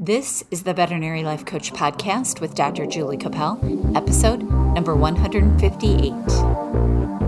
This is the Veterinary Life Coach Podcast with Dr. Julie Capel, episode number 158.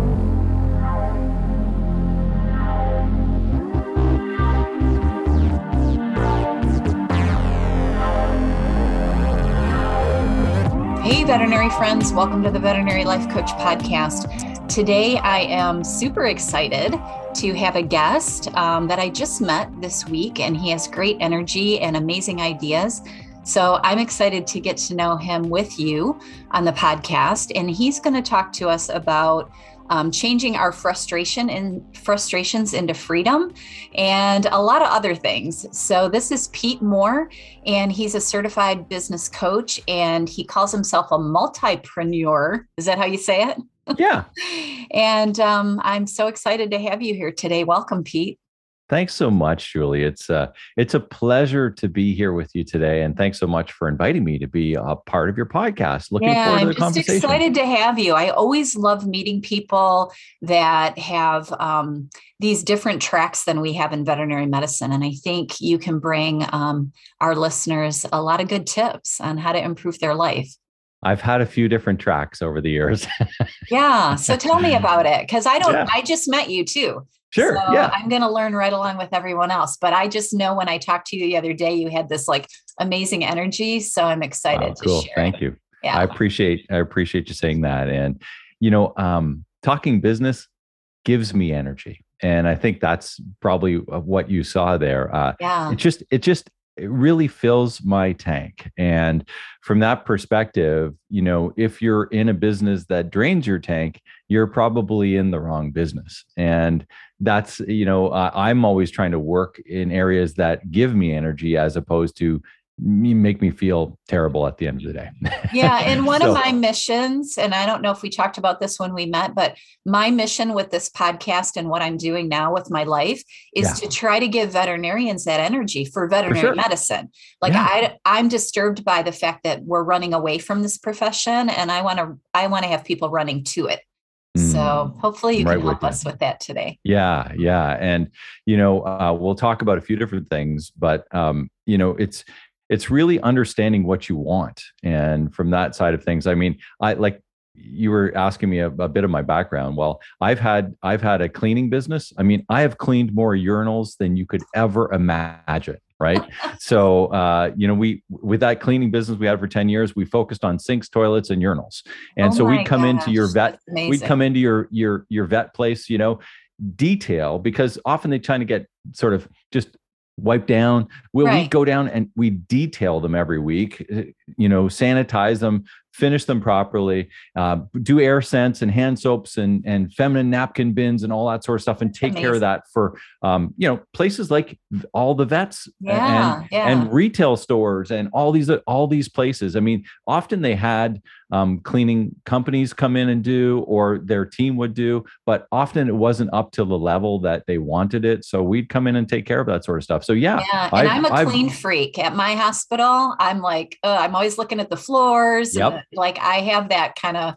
Veterinary friends, welcome to the Veterinary Life Coach Podcast. Today, I am super excited to have a guest um, that I just met this week, and he has great energy and amazing ideas. So I'm excited to get to know him with you on the podcast. And he's going to talk to us about um, changing our frustration and frustrations into freedom and a lot of other things. So this is Pete Mohr, and he's a certified business coach, and he calls himself a multipreneur. Is that how you say it? Yeah. and um, I'm so excited to have you here today. Welcome, Pete. Thanks so much, Julie. It's uh, it's a pleasure to be here with you today, and thanks so much for inviting me to be a part of your podcast. Looking yeah, forward to I'm the just conversation. excited to have you. I always love meeting people that have um, these different tracks than we have in veterinary medicine, and I think you can bring um, our listeners a lot of good tips on how to improve their life. I've had a few different tracks over the years. Yeah. So tell me about it, because I don't. Yeah. I just met you too. Sure. So yeah. I'm going to learn right along with everyone else. But I just know when I talked to you the other day, you had this like amazing energy. So I'm excited Wow, to cool. share. Thank you. Yeah. I appreciate I appreciate you saying that. And you know, um, talking business gives me energy, and I think that's probably what you saw there. Uh, yeah. it just it just it really fills my tank. And from that perspective you know if you're in a business that drains your tank you're probably in the wrong business. And that's you know uh, i'm always trying to work in areas that give me energy as opposed to make me feel terrible at the end of the day Yeah. And one So- of my missions, and I don't know if we talked about this when we met, but my mission with this podcast and what I'm doing now with my life is Yeah. to try to give veterinarians that energy for veterinary sure. medicine. Like Yeah. I I'm disturbed by the fact that we're running away from this profession and I want to I want to have people running to it. So Mm. hopefully you Right can help you. us with that today. Yeah, yeah, and you know, uh, we'll talk about a few different things, but um, you know, it's it's really understanding what you want, and from that side of things, I mean, I like you were asking me a, a bit of my background. Well, I've had I've had a cleaning business. I mean, I have cleaned more urinals than you could ever imagine. Right. so, uh, you know, we, with that cleaning business we had for 10 years, we focused on sinks, toilets, and urinals. And Oh so we'd come into your vet, we'd come into your your your vet place you know detail because often they trying to get sort of just wiped down well we Right. go down and we detail them every week uh, you know sanitize them finish them properly uh, do air scents and hand soaps and and feminine napkin bins and all that sort of stuff and take care of that for um, you know places like all the vets Yeah. and yeah. and retail stores and all these all these places. I mean, often they had um, cleaning companies come in and do, or their team would do, but often it wasn't up to the level that they wanted it. So we'd come in and take care of that sort of stuff. So yeah, Yeah, and I've- I'm a I've- clean freak at my hospital. I'm like, uh, I'm always looking at the floors. Yep. like I have that kind of,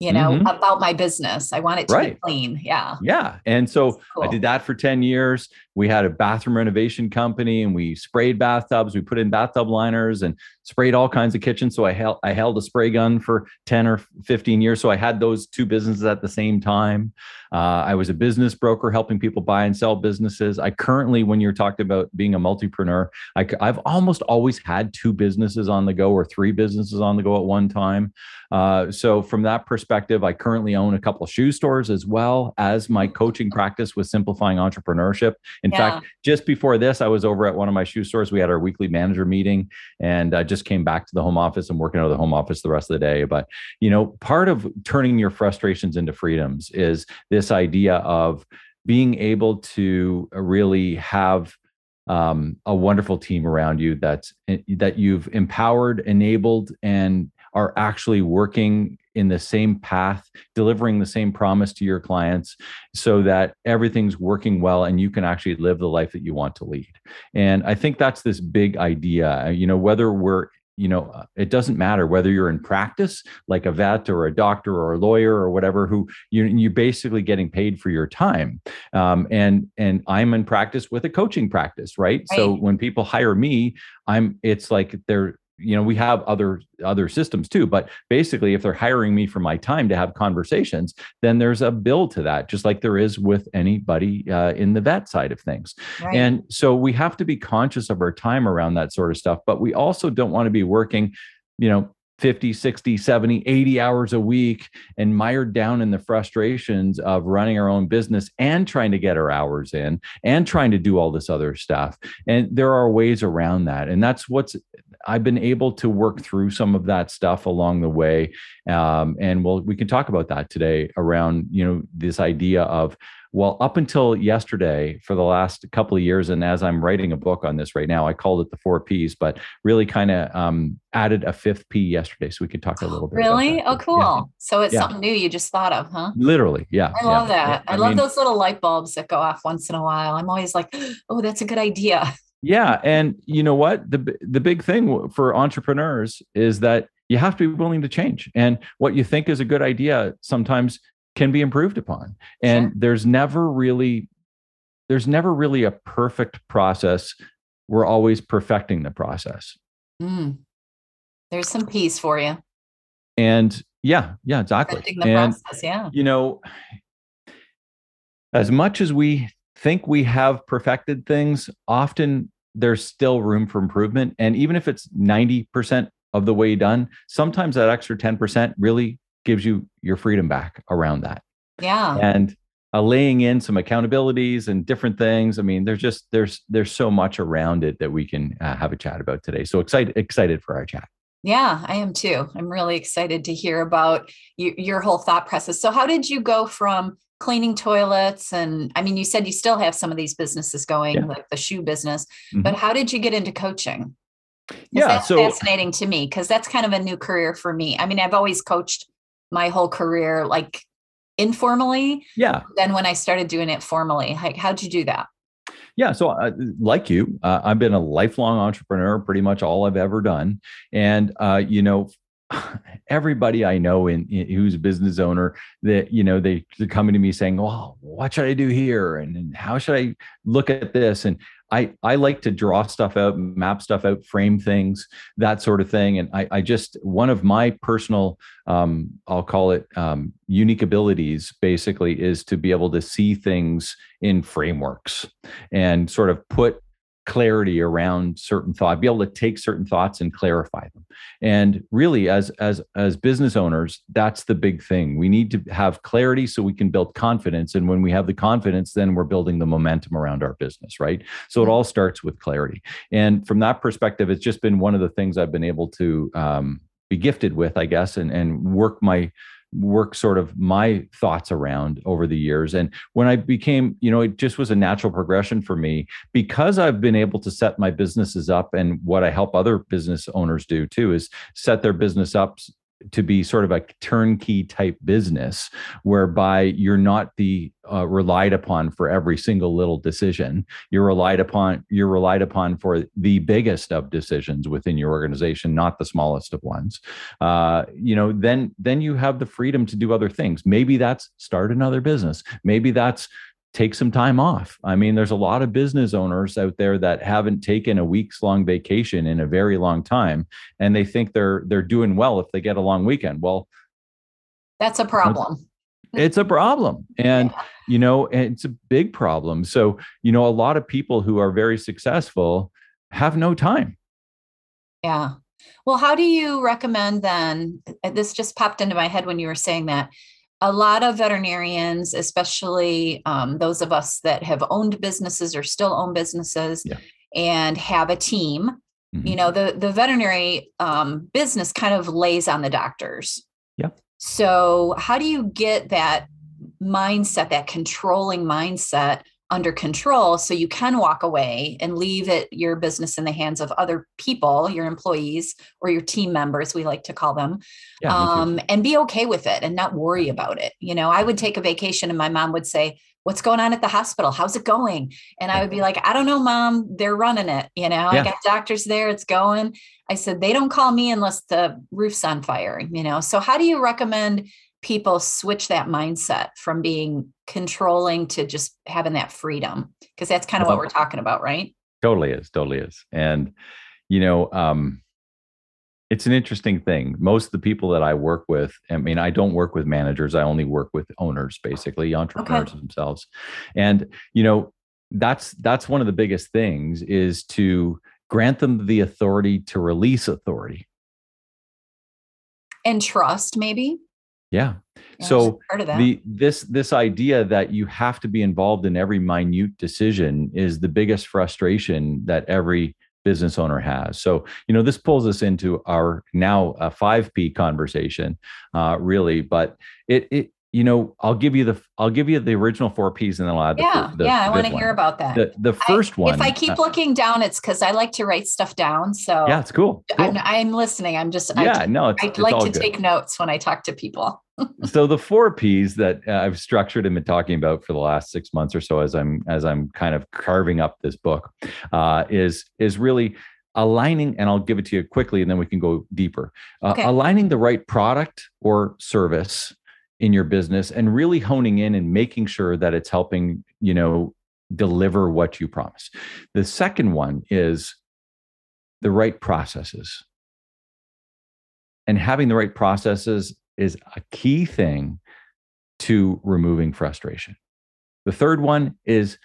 you know, Mhm. about my business. I want it to be clean. Yeah. yeah. And so That's I did that for 10 years. We had a bathroom renovation company and we sprayed bathtubs. We put in bathtub liners and sprayed all kinds of kitchens. So I held I held a spray gun for 10 or 15 years. So I had those two businesses at the same time. Uh, I was a business broker helping people buy and sell businesses. I currently, when you're talking about being a multipreneur, I, have almost always had two businesses on the go or three businesses on the go at one time. Uh, so from that perspective, I currently own a couple of shoe stores as well as my coaching practice with simplifying entrepreneurship. In Yeah. fact, just before this, I was over at one of my shoe stores. We had our weekly manager meeting, and I just came back to the home office. I'm working out of the home office the rest of the day. But you know, part of turning your frustrations into freedoms is this idea of being able to really have um, a wonderful team around you that's that you've empowered, enabled, and are actually working in the same path, delivering the same promise to your clients so that everything's working well and you can actually live the life that you want to lead. And I think that's this big idea, you know, whether we're you know uh, it doesn't matter whether you're in practice like a vet or a doctor or a lawyer or whatever who you, you're basically getting paid for your time um, and and i'm in practice with a coaching practice right? right so when people hire me i'm it's like they're you know we have other other systems too but basically if they're hiring me for my time to have conversations then there's a bill to that just like there is with anybody uh, in the vet side of things right. and so we have to be conscious of our time around that sort of stuff but we also don't want to be working you know 50, 60, 70, 80 hours a week and mired down in the frustrations of running our own business and trying to get our hours in and trying to do all this other stuff. And there are ways around that. And that's what's, I've been able to work through some of that stuff along the way. Um, and we'll, we can talk about that today around, you know, this idea of well, up until yesterday, for the last couple of years, and as I'm writing a book on this right now, I called it the four P's, but really kind of um, added a fifth P yesterday, so we could talk a little bit. Really? Oh, cool. Yeah. So it's yeah. something new you just thought of, huh? Literally, yeah. I love yeah. that. I, I, love mean, those little light bulbs that go off once in a while. I'm always like, oh, that's a good idea. Yeah, and you know what? the The big thing for entrepreneurs is that you have to be willing to change, and what you think is a good idea sometimes can be improved upon. And sure. there's never really there's never really a perfect process. We're always perfecting the process. Mm. there's some peace for you. And yeah yeah exactly. And process, yeah. you know as much as we think we have perfected things often there's still room for improvement. And even if it's 90% of the way done sometimes that extra 10% really gives you your freedom back around that. Yeah. And uh, laying in some accountabilities and different things. I mean, there's just there's there's so much around it that we can uh, have a chat about today. So excited excited for our chat. Yeah, I am too. I'm really excited to hear about you, your whole thought process. So, how did you go from cleaning toilets and I mean, you said you still have some of these businesses going, yeah. like the shoe business, mm-hmm. but how did you get into coaching? Yeah, so fascinating to me because that's kind of a new career for me. I mean, I've always coached my whole career like informally. Yeah. Then when I started doing it formally, like how'd you do that? Yeah, so uh, like you, uh, I've been a lifelong entrepreneur, pretty much all I've ever done, and uh, you know, everybody I know in, in, who's a business owner that you know they, they're coming to me saying, "Well, what should I do here?" and, and how should I look at this? And I I like to draw stuff out, map stuff out, frame things, that sort of thing. And I I just one of my personal um, I'll call it um, unique abilities basically is to be able to see things in frameworks and sort of put clarity around certain thought be able to take certain thoughts and clarify them. And really as as as business owners that's the big thing. We need to have clarity so we can build confidence. And when we have the confidence then we're building the momentum around our business right? So it all starts with clarity. And from that perspective it's just been one of the things i've been able to um, be gifted with i guess and and work my work sort of my thoughts around over the years. And when I became, you know, it just was a natural progression for me because I've been able to set my businesses up. And what I help other business owners do too is set their business up to be sort of a turnkey type business whereby you're not the uh, relied upon for every single little decision. You're relied upon you're relied upon for the biggest of decisions within your organization not the smallest of ones. Uh, you know then then you have the freedom to do other things. Maybe that's start another business. Maybe that's take some time off. I mean, there's a lot of business owners out there that haven't taken a week's long vacation in a very long time and they think they're they're doing well if they get a long weekend. Well, that's a problem. It's, a problem. And yeah. you know, it's a big problem. So, you know, a lot of people who are very successful have no time. Yeah. Well, how do you recommend then? This just popped into my head when you were saying that a lot of veterinarians, especially um, those of us that have owned businesses or still own businesses yeah. and have a team, mm-hmm. you know, the, the veterinary um, business kind of lays on the doctors. Yeah. So, how do you get that mindset, that controlling mindset under control so you can walk away and leave it your business in the hands of other people your employees or your team members we like to call them yeah, um, and be okay with it and not worry about it you know i would take a vacation and my mom would say what's going on at the hospital? How's it going? And I would be like, I don't know, mom, they're running it. You know, yeah. I got doctors there, it's going. I said, they don't call me unless the roof's on fire, you know. So how do you recommend people switch that mindset from being controlling to just having that freedom? Because that's kind of what we're talking about, right? Totally is, totally is. And you know, um, it's an interesting thing. Most of the people that I work with, I mean, I don't work with managers. I only work with owners, basically entrepreneurs okay. themselves. And you know, that's that's one of the biggest things is to grant them the authority to release authority and trust, maybe. Yeah. yeah so the this this idea that you have to be involved in every minute decision is the biggest frustration that every business owner has. So, you know, this pulls us into our now a 5P conversation, uh, really, but it, it, you know, I'll give you the I'll give you the original four P's and then I'll add yeah, the, the yeah. I want to hear about that. The, the first I, one. If I keep uh, looking down, it's because I like to write stuff down. So yeah, it's cool. cool. I'm, I'm, listening. I'm just yeah. I, no, it's, I it's like to good. take notes when I talk to people. so the four P's that uh, I've structured and been talking about for the last six months or so, as I'm as I'm kind of carving up this book, uh, is is really aligning, and I'll give it to you quickly and then we can go deeper. Uh, okay. Aligning the right product or service in your business and really honing in and making sure that it's helping, you know, deliver what you promise. The second one is the right processes. And having the right processes is a key thing to removing frustration. The third one is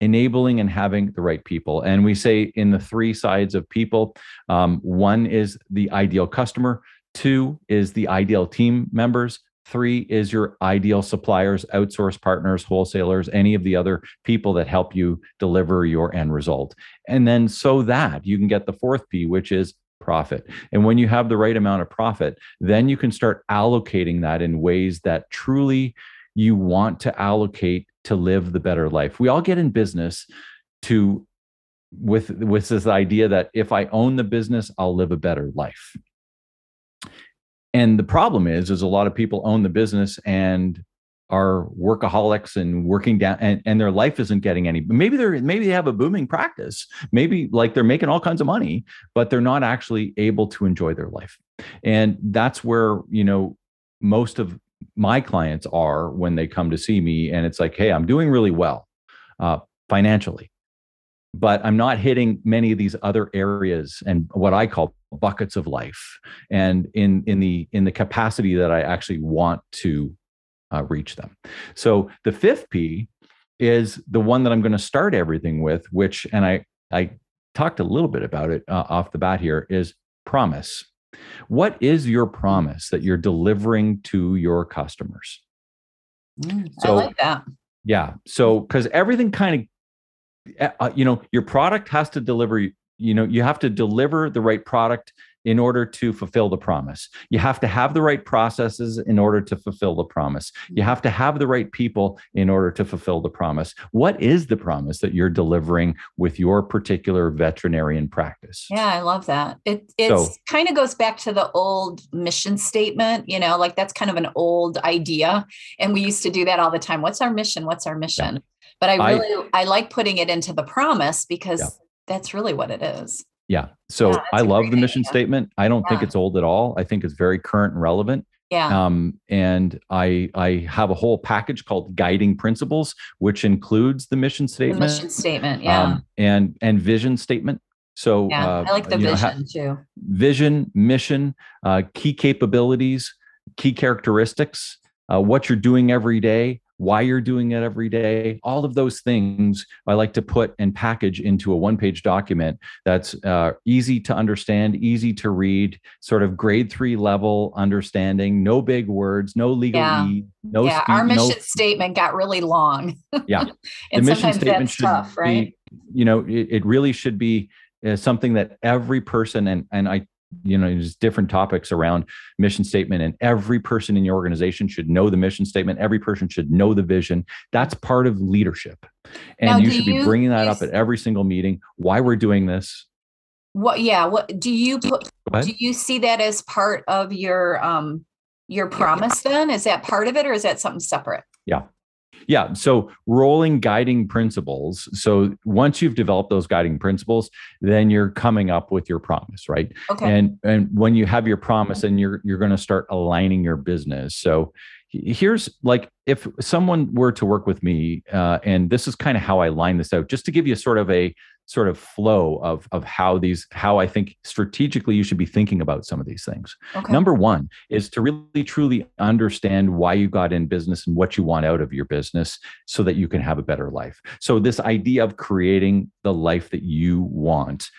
enabling and having the right people. And we say in the three sides of people um, one is the ideal customer, two is the ideal team members. Three is your ideal suppliers, outsource partners, wholesalers, any of the other people that help you deliver your end result. And then so that you can get the fourth P, which is profit. And when you have the right amount of profit, then you can start allocating that in ways that truly you want to allocate to live the better life. We all get in business to with with this idea that if I own the business, I'll live a better life. And the problem is, is a lot of people own the business and are workaholics and working down and, and their life isn't getting any maybe they're maybe they have a booming practice. Maybe like they're making all kinds of money but they're not actually able to enjoy their life. And that's where you know most of my clients are when they come to see me and it's like hey i'm doing really well uh, financially but i'm not hitting many of these other areas and what i call buckets of life and in in the in the capacity that i actually want to uh, reach them so the fifth p is the one that i'm going to start everything with which and i i talked a little bit about it uh, off the bat here is promise what is your promise that you're delivering to your customers? Mm, so, I like that. Yeah. So, because everything kind of, uh, you know, your product has to deliver, you know, you have to deliver the right product in order to fulfill the promise. You have to have the right processes in order to fulfill the promise. You have to have the right people in order to fulfill the promise. What is the promise that you're delivering with your particular veterinarian practice? Yeah, I love that. It it so, kind of goes back to the old mission statement, you know, like that's kind of an old idea and we used to do that all the time. What's our mission? What's our mission? Yeah. But I really I, I, like putting it into the promise because yeah. that's really what it is. Yeah. So yeah, I love the mission idea. statement. I don't yeah. think it's old at all. I think it's very current and relevant. Yeah. Um, and I I have a whole package called guiding principles, which includes the mission statement. The mission statement, yeah. Um, and and vision statement. So yeah, uh, I like the vision know, too. Vision, mission, uh, key capabilities, key characteristics, uh, what you're doing every day, why you're doing it every day, all of those things I like to put and package into a one page document that's uh, easy to understand, easy to read, sort of grade three level understanding, no big words, no legal yeah. need, no Yeah, speed, our mission no... statement got really long. yeah. and the mission statement should tough, right? be, you know, it, it really should be uh, something that every person and and I you know there's different topics around mission statement and every person in your organization should know the mission statement. Every person should know the vision. That's part of leadership. And now, you should you, be bringing that up at every single meeting. Why we're doing this. What yeah what do you put do you see that as part of your um your promise then? Is that part of it or is that something separate? Yeah Yeah. So rolling guiding principles. So once you've developed those guiding principles, then you're coming up with your promise, right? Okay. And and when you have your promise, and you're you're going to start aligning your business. So here's like if someone were to work with me, uh, and this is kind of how I line this out, just to give you sort of a sort of flow of of how these how I think strategically you should be thinking about some of these things. okay. Number one is to really truly understand why you got in business and what you want out of your business so that you can have a better life. So, this idea of creating the life that you want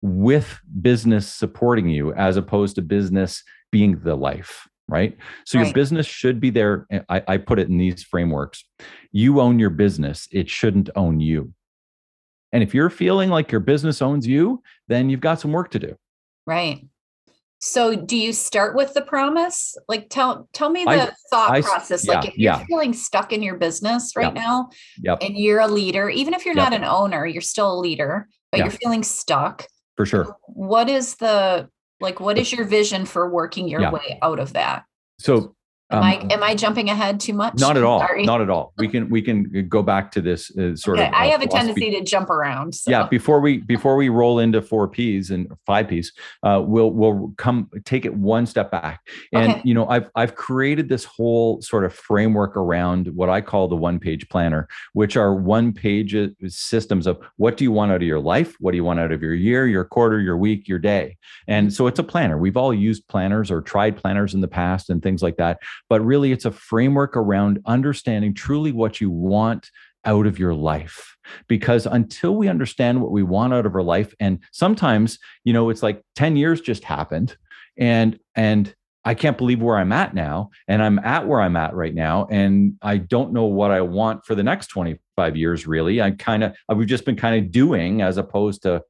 with business supporting you as opposed to business being the life. Right. So, your business should be there. I, I put it in these frameworks. You own your business, it shouldn't own you. And if you're feeling like your business owns you, then you've got some work to do. Right. So do you start with the promise? Like tell tell me the I- thought I- process. yeah, like if you're yeah. feeling stuck in your business right now Yep. and you're a leader, even if you're Yep. not an owner, you're still a leader, but you're feeling stuck. For sure. What is the like what is your vision for working your way out of that? So, Am um, I am I jumping ahead too much? not at all. Sorry. Not at all. We can we can go back to this uh, sort Okay, of. I uh, have a tendency to jump around. So. Yeah, before we before we roll into four P's and five P's, uh, we'll we'll come take it one step back. And Okay. you know, I've I've created this whole sort of framework around what I call the one page planner, which are one page uh, systems of what do you want out of your life, what do you want out of your year, your quarter, your week, your day. And so it's a planner. We've all used planners or tried planners in the past and things like that, but really it's a framework around understanding truly what you want out of your life. Because until we understand what we want out of our life and sometimes you know it's like 10 years just happened and and i can't believe where i'm at now and i'm at where i'm at right now and i don't know what i want for the next 25 years really. I kind of we've just been kind of doing as opposed to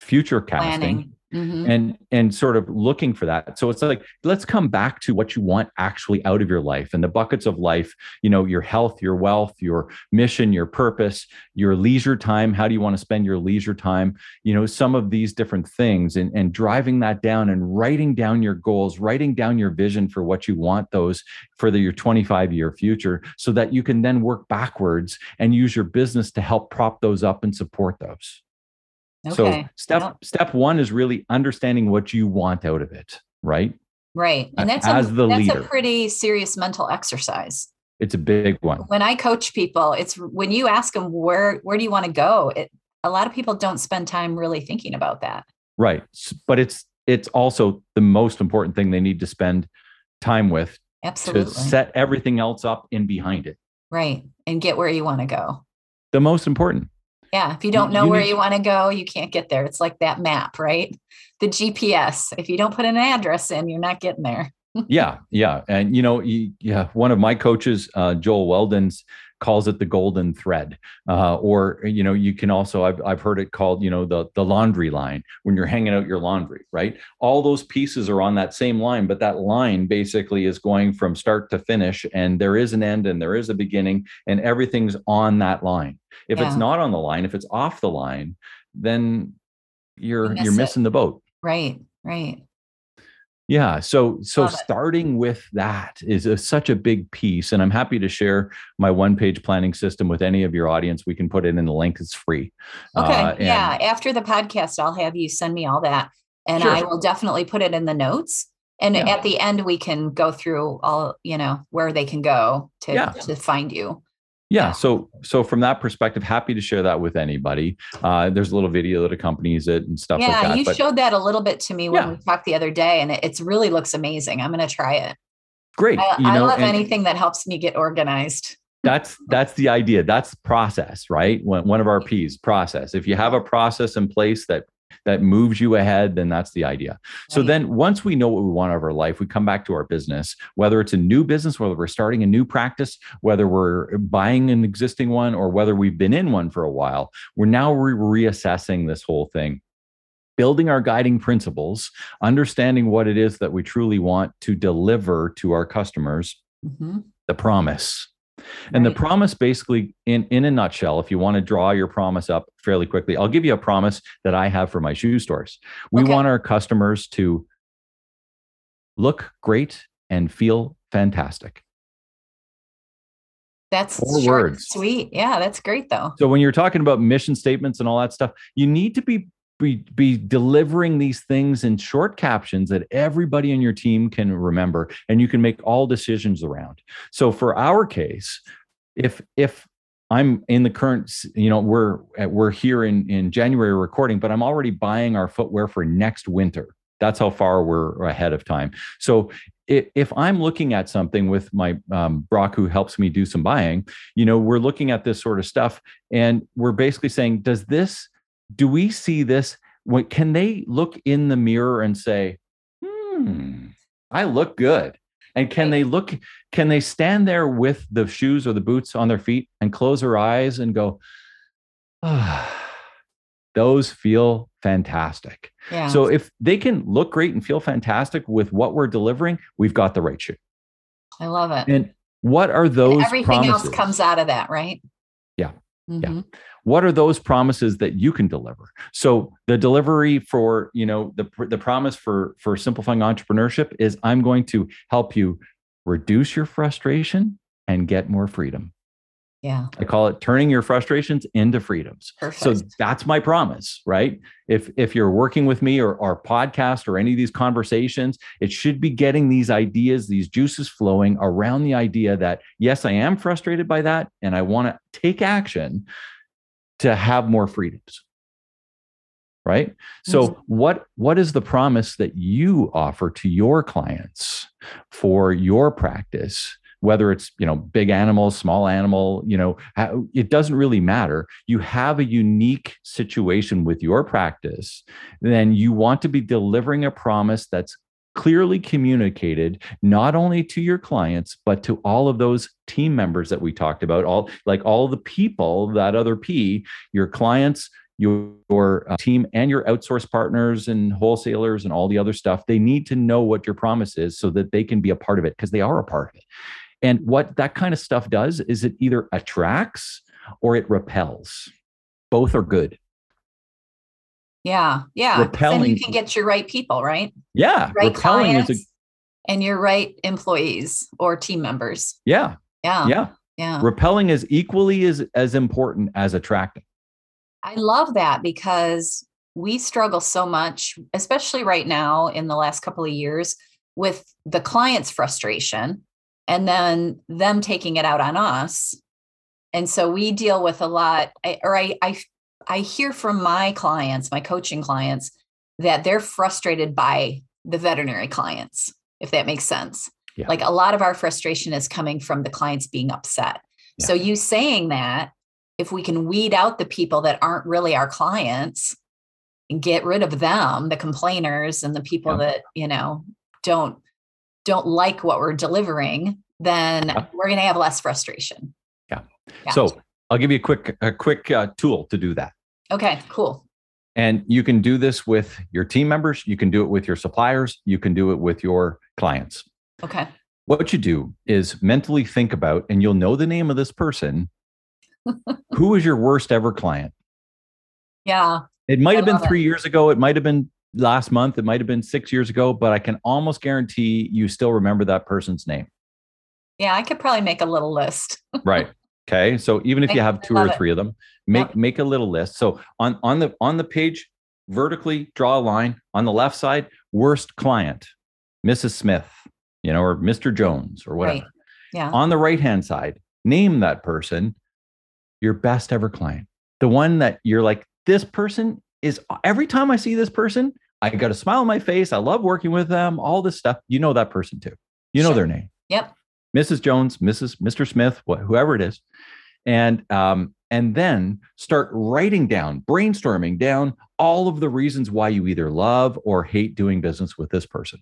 future casting. Planning. Mhm. and and sort of looking for that. So it's like let's come back to what you want actually out of your life and the buckets of life you know your health your wealth your mission your purpose your leisure time. How do you want to spend your leisure time? You know some of these different things and and driving that down and writing down your goals writing down your vision for what you want those for the, your 25 year future so that you can then work backwards and use your business to help prop those up and support those so step step one is really understanding what you want out of it, right? Right. And that's as a, the that's leader. a pretty serious mental exercise. It's a big one. When I coach people, it's when you ask them where where do you want to go? It, a lot of people don't spend time really thinking about that. Right. But it's it's also the most important thing they need to spend time with Absolutely. to set everything else up in behind it. right. And get where you want to go. The most important. Yeah. If you don't know you where need- you want to go, you can't get there. It's like that map, right? The GPS. If you don't put an address in, you're not getting there. yeah, yeah. And you know, yeah, one of my coaches, uh, Joel Weldon's calls it the golden thread. Uh, or you know, you can also I've I've heard it called, you know, the the laundry line when you're hanging out your laundry, right? All those pieces are on that same line, but that line basically is going from start to finish, and there is an end and there is a beginning, and everything's on that line. If it's not on the line, if it's off the line, then you're miss you're it. missing the boat. Right. Right. Yeah. So so Love it. starting with that is a, such a big piece, and I'm happy to share my one page planning system with any of your audience. We can put it in the link; it's free. Okay. Uh, yeah. After the podcast, I'll have you send me all that. And Sure. I will definitely put it in the notes. And Yeah. at the end, we can go through all, you know, where they can go to, Yeah. to find you. Yeah. So so from that perspective, happy to share that with anybody. Uh, there's a little video that accompanies it and stuff yeah. like that. you but showed that a little bit to me when Yeah. we talked the other day, and it it's really looks amazing. I'm going to try it. great. I, you I know, love anything that helps me get organized. that's that's the idea that's process right one, one of our p's process if you have a process in place that that moves you ahead then that's the idea. So then once we know what we want out of our life we come back to our business whether it's a new business whether we're starting a new practice whether we're buying an existing one or whether we've been in one for a while we're now re- reassessing this whole thing. Building our guiding principles understanding what it is that we truly want to deliver to our customers. Mhm. the promise and the promise basically in in a nutshell if you want to draw your promise up fairly quickly i'll give you a promise that i have for my shoe stores we Okay. want our customers to look great and feel fantastic That's Four short words. Sweet. Yeah, that's great though. So when you're talking about mission statements and all that stuff, you need to be be, be delivering these things in short captions that everybody in your team can remember and you can make all decisions around. So for our case, if if I'm in the current, you know, we're we're here in in January recording, but I'm already buying our footwear for next winter. That's how far we're ahead of time. So if I'm looking at something with my um, Brock, who helps me do some buying, you know, we're looking at this sort of stuff, and we're basically saying, does this do we see this? What can they look in the mirror and say, hmm, I look good? And can they look, can they stand there with the shoes or the boots on their feet and close their eyes and go, ah, those feel fantastic. Yeah. So if they can look great and feel fantastic with what we're delivering, we've got the right shoe. I love it. And what are those and everything promises? else comes out of that, right? Yeah. Yeah. Mhm. what are those promises that you can deliver so the delivery for you know the the promise for for simplifying entrepreneurship is i'm going to help you reduce your frustration and get more freedom Yeah. i call it turning your frustrations into freedoms. Perfect. so that's my promise right? If if you're working with me or our podcast or any of these conversations it should be getting these ideas these juices flowing around the idea that yes i am frustrated by that and i want to take action to have more freedoms. Right? So what what is the promise that you offer to your clients for your practice whether it's you know big animal small animal you know it doesn't really matter. You have a unique situation with your practice then you want to be delivering a promise that's clearly communicated not only to your clients but to all of those team members that we talked about all like all the people that other p your clients your, uh, team and your outsource partners and wholesalers and all the other stuff. They need to know what your promise is so that they can be a part of it because they are a part of it and what that kind of stuff does is it either attracts or it repels both are good Yeah. Yeah. 'Cause Then Repelling- you can get your right people, right? yeah Right repelling clients is a and your right employees or team members. yeah Yeah. yeah Yeah. repelling is equally as as important as attracting I love that because we struggle so much, especially right now in the last couple of years, with the client's frustration and then them taking it out on us. And so we deal with a lot, I- or I, I, I hear from my clients, my coaching clients, that they're frustrated by the veterinary clients, if that makes sense. Yeah. Like a lot of our frustration is coming from the clients being upset. Yeah. So you saying that if we can weed out the people that aren't really our clients and get rid of them the complainers and the people Yeah. that you know don't don't like what we're delivering then Yeah. we're going to have less frustration Yeah. Yeah. so i'll give you a quick a quick uh, tool to do that okay cool And you can do this with your team members, you can do it with your suppliers, you can do it with your clients. okay What you do is mentally think about, and you'll know the name of this person. who is your worst ever client? yeah It might I have been love it. three years ago, it might have been last month, it might have been six years ago, but I can almost guarantee you still remember that person's name. yeah i could probably make a little list Right. Okay. So even if you have two or love it. three of them, make Yep. make a little list. So on on the on the page, vertically draw a line. On the left side, worst client, Mrs. Smith, you know, or Mr. Jones or whatever. Right. yeah On the right hand side, name that person your best ever client. The one that you're like, this person is every time I see this person, I got a smile on my face. I love working with them, all this stuff. You know that person too. You know Sure. their name. Yep. Mrs. Jones, Mrs. Mr. Smith, wh- whoever it is, and um, and then start writing down, brainstorming down all of the reasons why you either love or hate doing business with this person.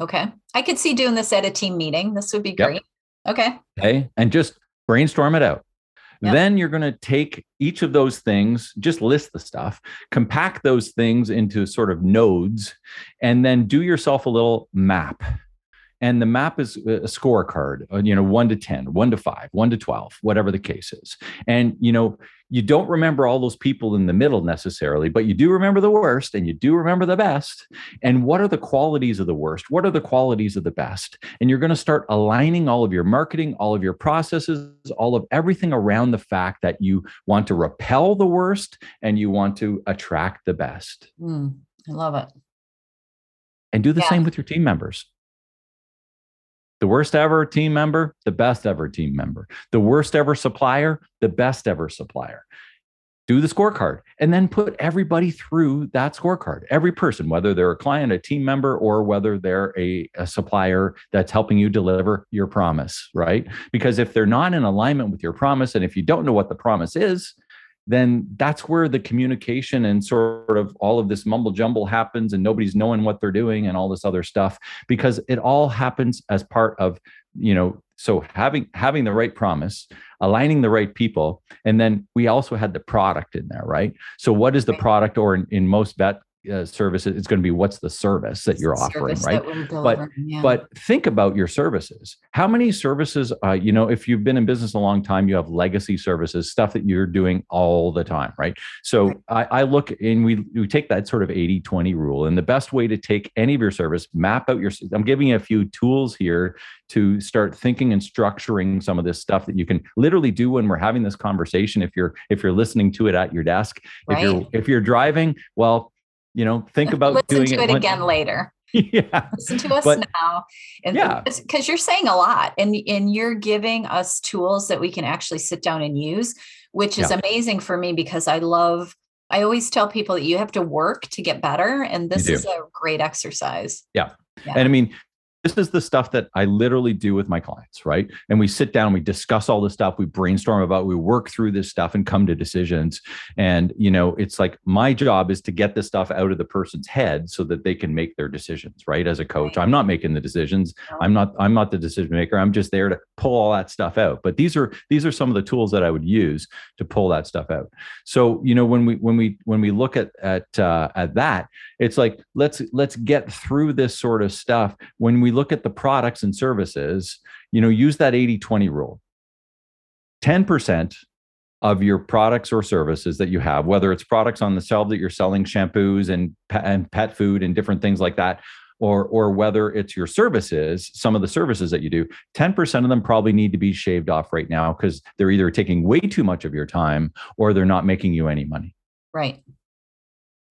okay i could see doing this at a team meeting this would be Yep. great okay Okay, and just brainstorm it out. Then you're going to take each of those things, just list the stuff, compact those things into sort of nodes, and then do yourself a little map. And the map is a scorecard uh, you know 1 to 10 1 to 5 1 to 12 whatever the case is. And you know you don't remember all those people in the middle necessarily but you do remember the worst and you do remember the best. And what are the qualities of the worst? What are the qualities of the best? And you're going to start aligning all of your marketing all of your processes all of everything around the fact that you want to repel the worst and you want to attract the best. Mm, i love it. And do the yeah. same with your team members the worst ever team member, the best ever team member. The worst ever supplier, the best ever supplier. Do the scorecard and then put everybody through that scorecard. Every person, whether they're a client, a team member, or whether they're a, a supplier that's helping you deliver your promise, right? Because if they're not in alignment with your promise, and if you don't know what the promise is, then that's where the communication and sort of all of this mumble jumble happens and nobody's knowing what they're doing and all this other stuff because it all happens as part of you know so having having the right promise aligning the right people and then we also had the product in there right? So what is the product or in, in most vet uh, service it's going to be what's the service that you're offering right but yeah. but think about your services how many services uh, you know if you've been in business a long time you have legacy services stuff that you're doing all the time right so right. I, I, look and we we take that sort of 80 20 rule and the best way to take any of your service map out your i'm giving you a few tools here to start thinking and structuring some of this stuff that you can literally do when we're having this conversation if you're if you're listening to it at your desk right. if you're if you're driving well you know think about listen doing to it, it again later yeah listen to us but, now and yeah because you're saying a lot and and you're giving us tools that we can actually sit down and use which is yeah. amazing for me because i love i always tell people that you have to work to get better and this is a great exercise yeah. yeah. And I mean, this is the stuff that I literally do with my clients, right? And we sit down, we discuss all this stuff, we brainstorm about, we work through this stuff and come to decisions. And, you know, it's like my job is to get this stuff out of the person's head so that they can make their decisions, right? As a coach, I'm not making the decisions. I'm not, I'm not the decision maker. I'm just there to pull all that stuff out. But these are, these are some of the tools that I would use to pull that stuff out. So, you know, when we, when we, when we look at, at, uh, at that, it's like, let's, let's get through this sort of stuff. When we look at the products and services, you know, use that 80 20 rule. 10% of your products or services that you have, whether it's products on the shelf that you're selling shampoos and, and pet food and different things like that, or, or whether it's your services, some of the services that you do, 10% of them probably need to be shaved off right now because they're either taking way too much of your time or they're not making you any money. Right.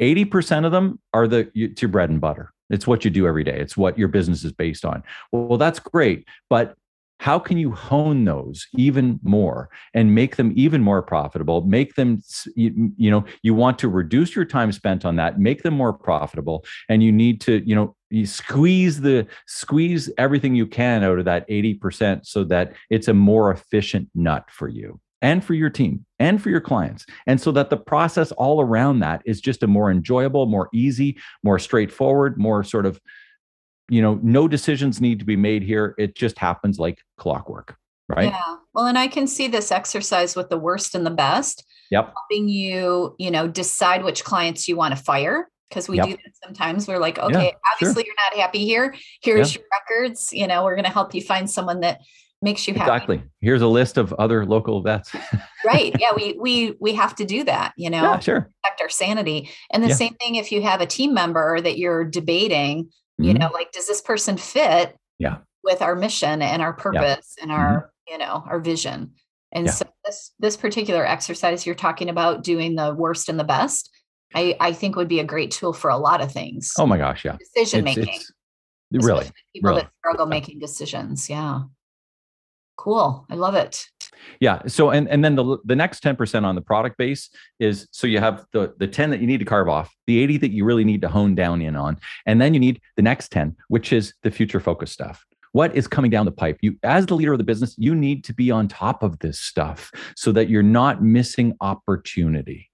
80% of them are the it's your bread and butter. It's what you do every day. It's what your business is based on. Well, that's great, but how can you hone those even more and make them even more profitable make them you, you, know you want to reduce your time spent on that make them more profitable and you need to you know you squeeze the squeeze everything you can out of that 80% so that it's a more efficient nut for you and for your team and for your clients. And so that the process all around that is just a more enjoyable, more easy, more straightforward, more sort of, you know, no decisions need to be made here. It just happens like clockwork. Right. Yeah. Well, and I can see this exercise with the worst and the best. Yep. Helping you, you know, decide which clients you want to fire because we yep. do that sometimes. We're like, okay, yeah, obviously sure. you're not happy here. Here's yeah. your records. You know, we're going to help you find someone that makes you happy. Exactly. Here's a list of other local vets. right. Yeah. We we we have to do that, you know, yeah, sure. protect our sanity. And the yeah. same thing if you have a team member that you're debating, mm-hmm. you know, like does this person fit yeah. with our mission and our purpose yeah. and our, mm-hmm. you know, our vision. And so this this particular exercise you're talking about doing the worst and the best, I, I think would be a great tool for a lot of things. Oh my gosh, yeah. Decision making. Really. People really. that struggle making decisions. Yeah. Cool. I love it. Yeah. So and and then the the next 10% on the product base is so you have the the 10 that you need to carve off, the 80 that you really need to hone down in on, and then you need the next 10, which is the future focus stuff. What is coming down the pipe? You as the leader of the business, you need to be on top of this stuff so that you're not missing opportunity.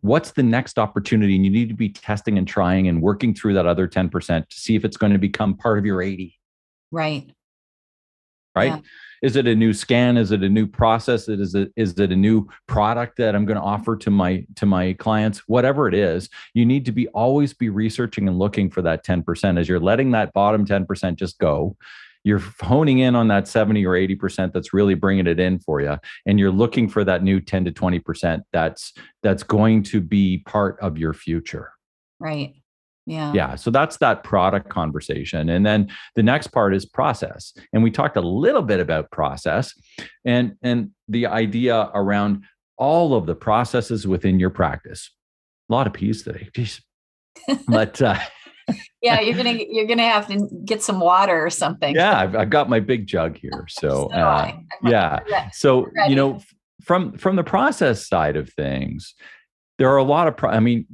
What's the next opportunity? And you need to be testing and trying and working through that other 10% to see if it's going to become part of your 80. Right right? Yeah. Is it a new scan? Is it a new process? Is it is it a new product that I'm going to offer to my to my clients? Whatever it is, you need to be always be researching and looking for that 10% as you're letting that bottom 10% just go you're honing in on that 70 or 80% that's really bringing it in for you and you're looking for that new 10 to 20% that's that's going to be part of your future right yeah yeah so that's that product conversation and then the next part is process and we talked a little bit about process and and the idea around all of the processes within your practice a lot of peas today Jeez. but uh yeah, you're gonna you're gonna have to get some water or something. Yeah, I've, I've got my big jug here. So, so uh, yeah, so you know, from from the process side of things, there are a lot of. Pro- I mean,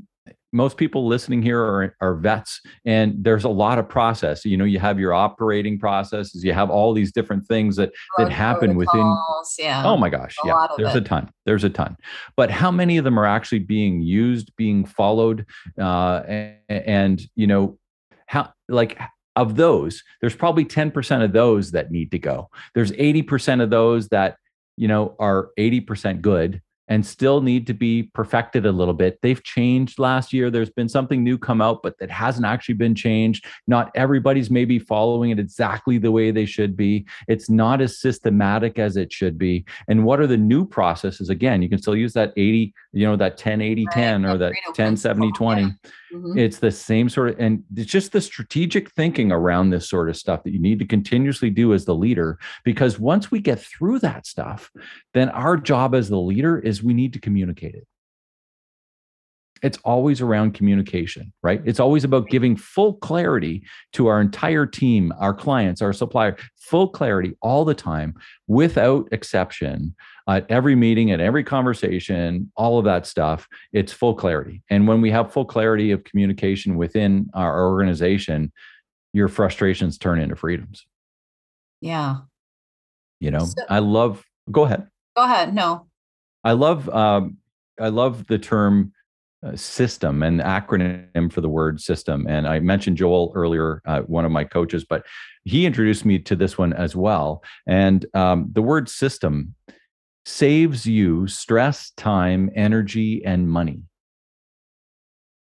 most people listening here are, are vets and there's a lot of process. You know you have your operating processes you have all these different things that that happen within yeah. Oh my gosh a yeah there's it. a ton there's a ton. But how many of them are actually being used being followed uh, and, and you know how like of those there's probably 10% of those that need to go. There's 80% of those that you know are 80% good and still need to be perfected a little bit. They've changed last year. There's been something new come out, but that hasn't actually been changed. Not everybody's maybe following it exactly the way they should be. It's not as systematic as it should be. And what are the new processes? Again, you can still use that 80, you know, that 10 80 10 or that 10 70 20. Yeah. Mm-hmm. It's the same sort of, and it's just the strategic thinking around this sort of stuff that you need to continuously do as the leader. Because once we get through that stuff, then our job as the leader is we need to communicate it. It's always around communication, right? It's always about giving full clarity to our entire team, our clients, our supplier, full clarity all the time without exception at every meeting, at every conversation, all of that stuff. It's full clarity. And when we have full clarity of communication within our organization, your frustrations turn into freedoms. Yeah. You know, so, I love, go ahead. Go ahead. No. I love, um, I love the term system and acronym for the word system. And I mentioned Joel earlier, uh, one of my coaches, but he introduced me to this one as well. And um, the word system saves you stress, time, energy, and money.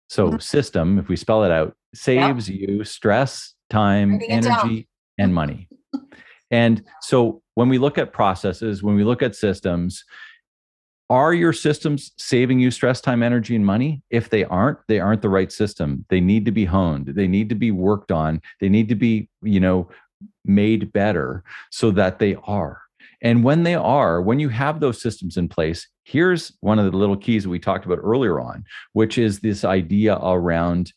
So, mm-hmm. system, if we spell it out, saves yep. you stress, time, energy, and money. and so, when we look at processes, when we look at systems, are your systems saving you stress, time, energy, and money? If they aren't, they aren't the right system. They need to be honed. They need to be worked on. They need to be, you know, made better so that they are. And when they are, when you have those systems in place, here's one of the little keys that we talked about earlier on, which is this idea around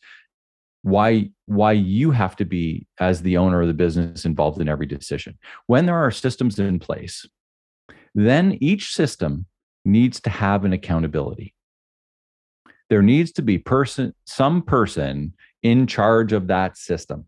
why why you have to be as the owner of the business involved in every decision. When there are systems in place, then each system needs to have an accountability. There needs to be person, some person in charge of that system.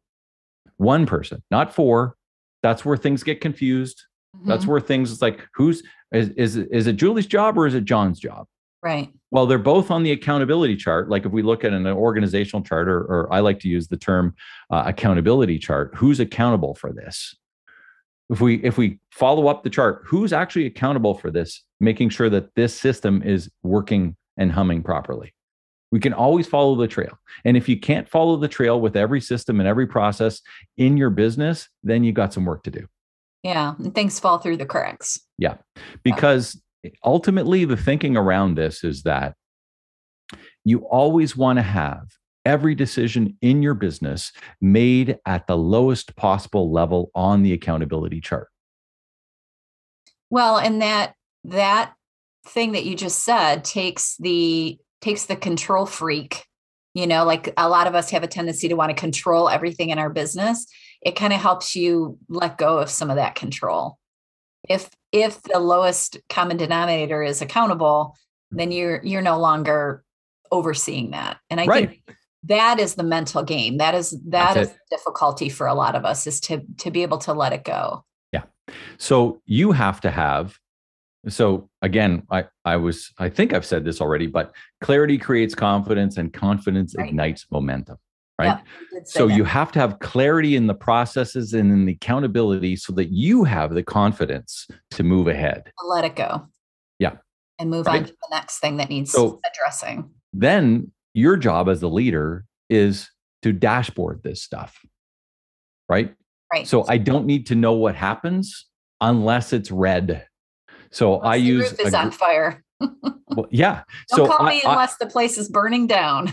One person, not four. That's where things get confused. Mm-hmm. That's where things is like who's is, is is it Julie's job or is it John's job? Right. Well, they're both on the accountability chart. Like if we look at an organizational chart, or, or I like to use the term uh, accountability chart. Who's accountable for this? If we if we follow up the chart who's actually accountable for this making sure that this system is working and humming properly? We can always follow the trail. And if you can't follow the trail with every system and every process in your business then you got some work to do. Yeah and things fall through the cracks. Yeah because yeah. ultimately the thinking around this is that you always want to have every decision in your business made at the lowest possible level on the accountability chart. Well, and that that thing that you just said takes the takes the control freak you know like a lot of us have a tendency to want to control everything in our business it kind of helps you let go of some of that control if if the lowest common denominator is accountable then you're you're no longer overseeing that and i right. think that is the mental game that is that That's is difficulty for a lot of us is to to be able to let it go yeah so you have to have so again i i was i think i've said this already but clarity creates confidence and confidence right. ignites momentum right? Yeah, you did say So that. you have to have clarity in the processes and in the accountability so that you have the confidence to move ahead. let it go. Yeah. And move Right. on to the next thing that needs So- addressing. Then your job as the leader is to dashboard this stuff. Right? Right. So I don't need to know what happens unless it's red. So I Unless the use roof is a on fire. well, yeah. Don't so call I- me I- unless the place is burning down.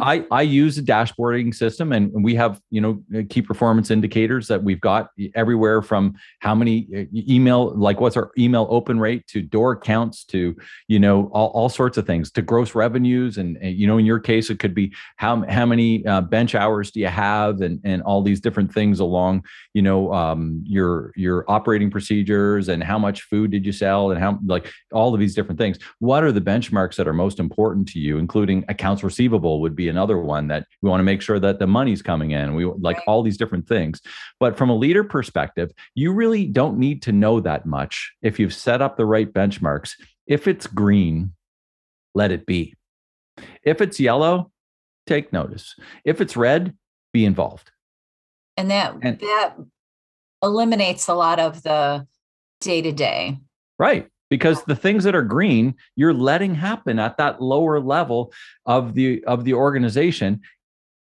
I, I use a dashboarding system and we have, you know, key performance indicators that we've got everywhere from how many uh, email, like what's our email open rate to door counts to, you know, all, all sorts of things to gross revenues. And, and, you know, in your case, it could be how, how many uh, bench hours do you have and, and all these different things along, you know, um, your, your operating procedures and how much food did you sell and how, like all of these different things. What are the benchmarks that are most important to you, including accounts receivable would be another one that we want to make sure that the money's coming in. We like Right. all these different things. But from a leader perspective, you really don't need to know that much if you've set up the right benchmarks. If it's green, let it be. If it's yellow, take notice. If it's red, be involved. And that And- that eliminates a lot of the day to day. Right. Because the things that are green, you're letting happen at that lower level of the of the organization.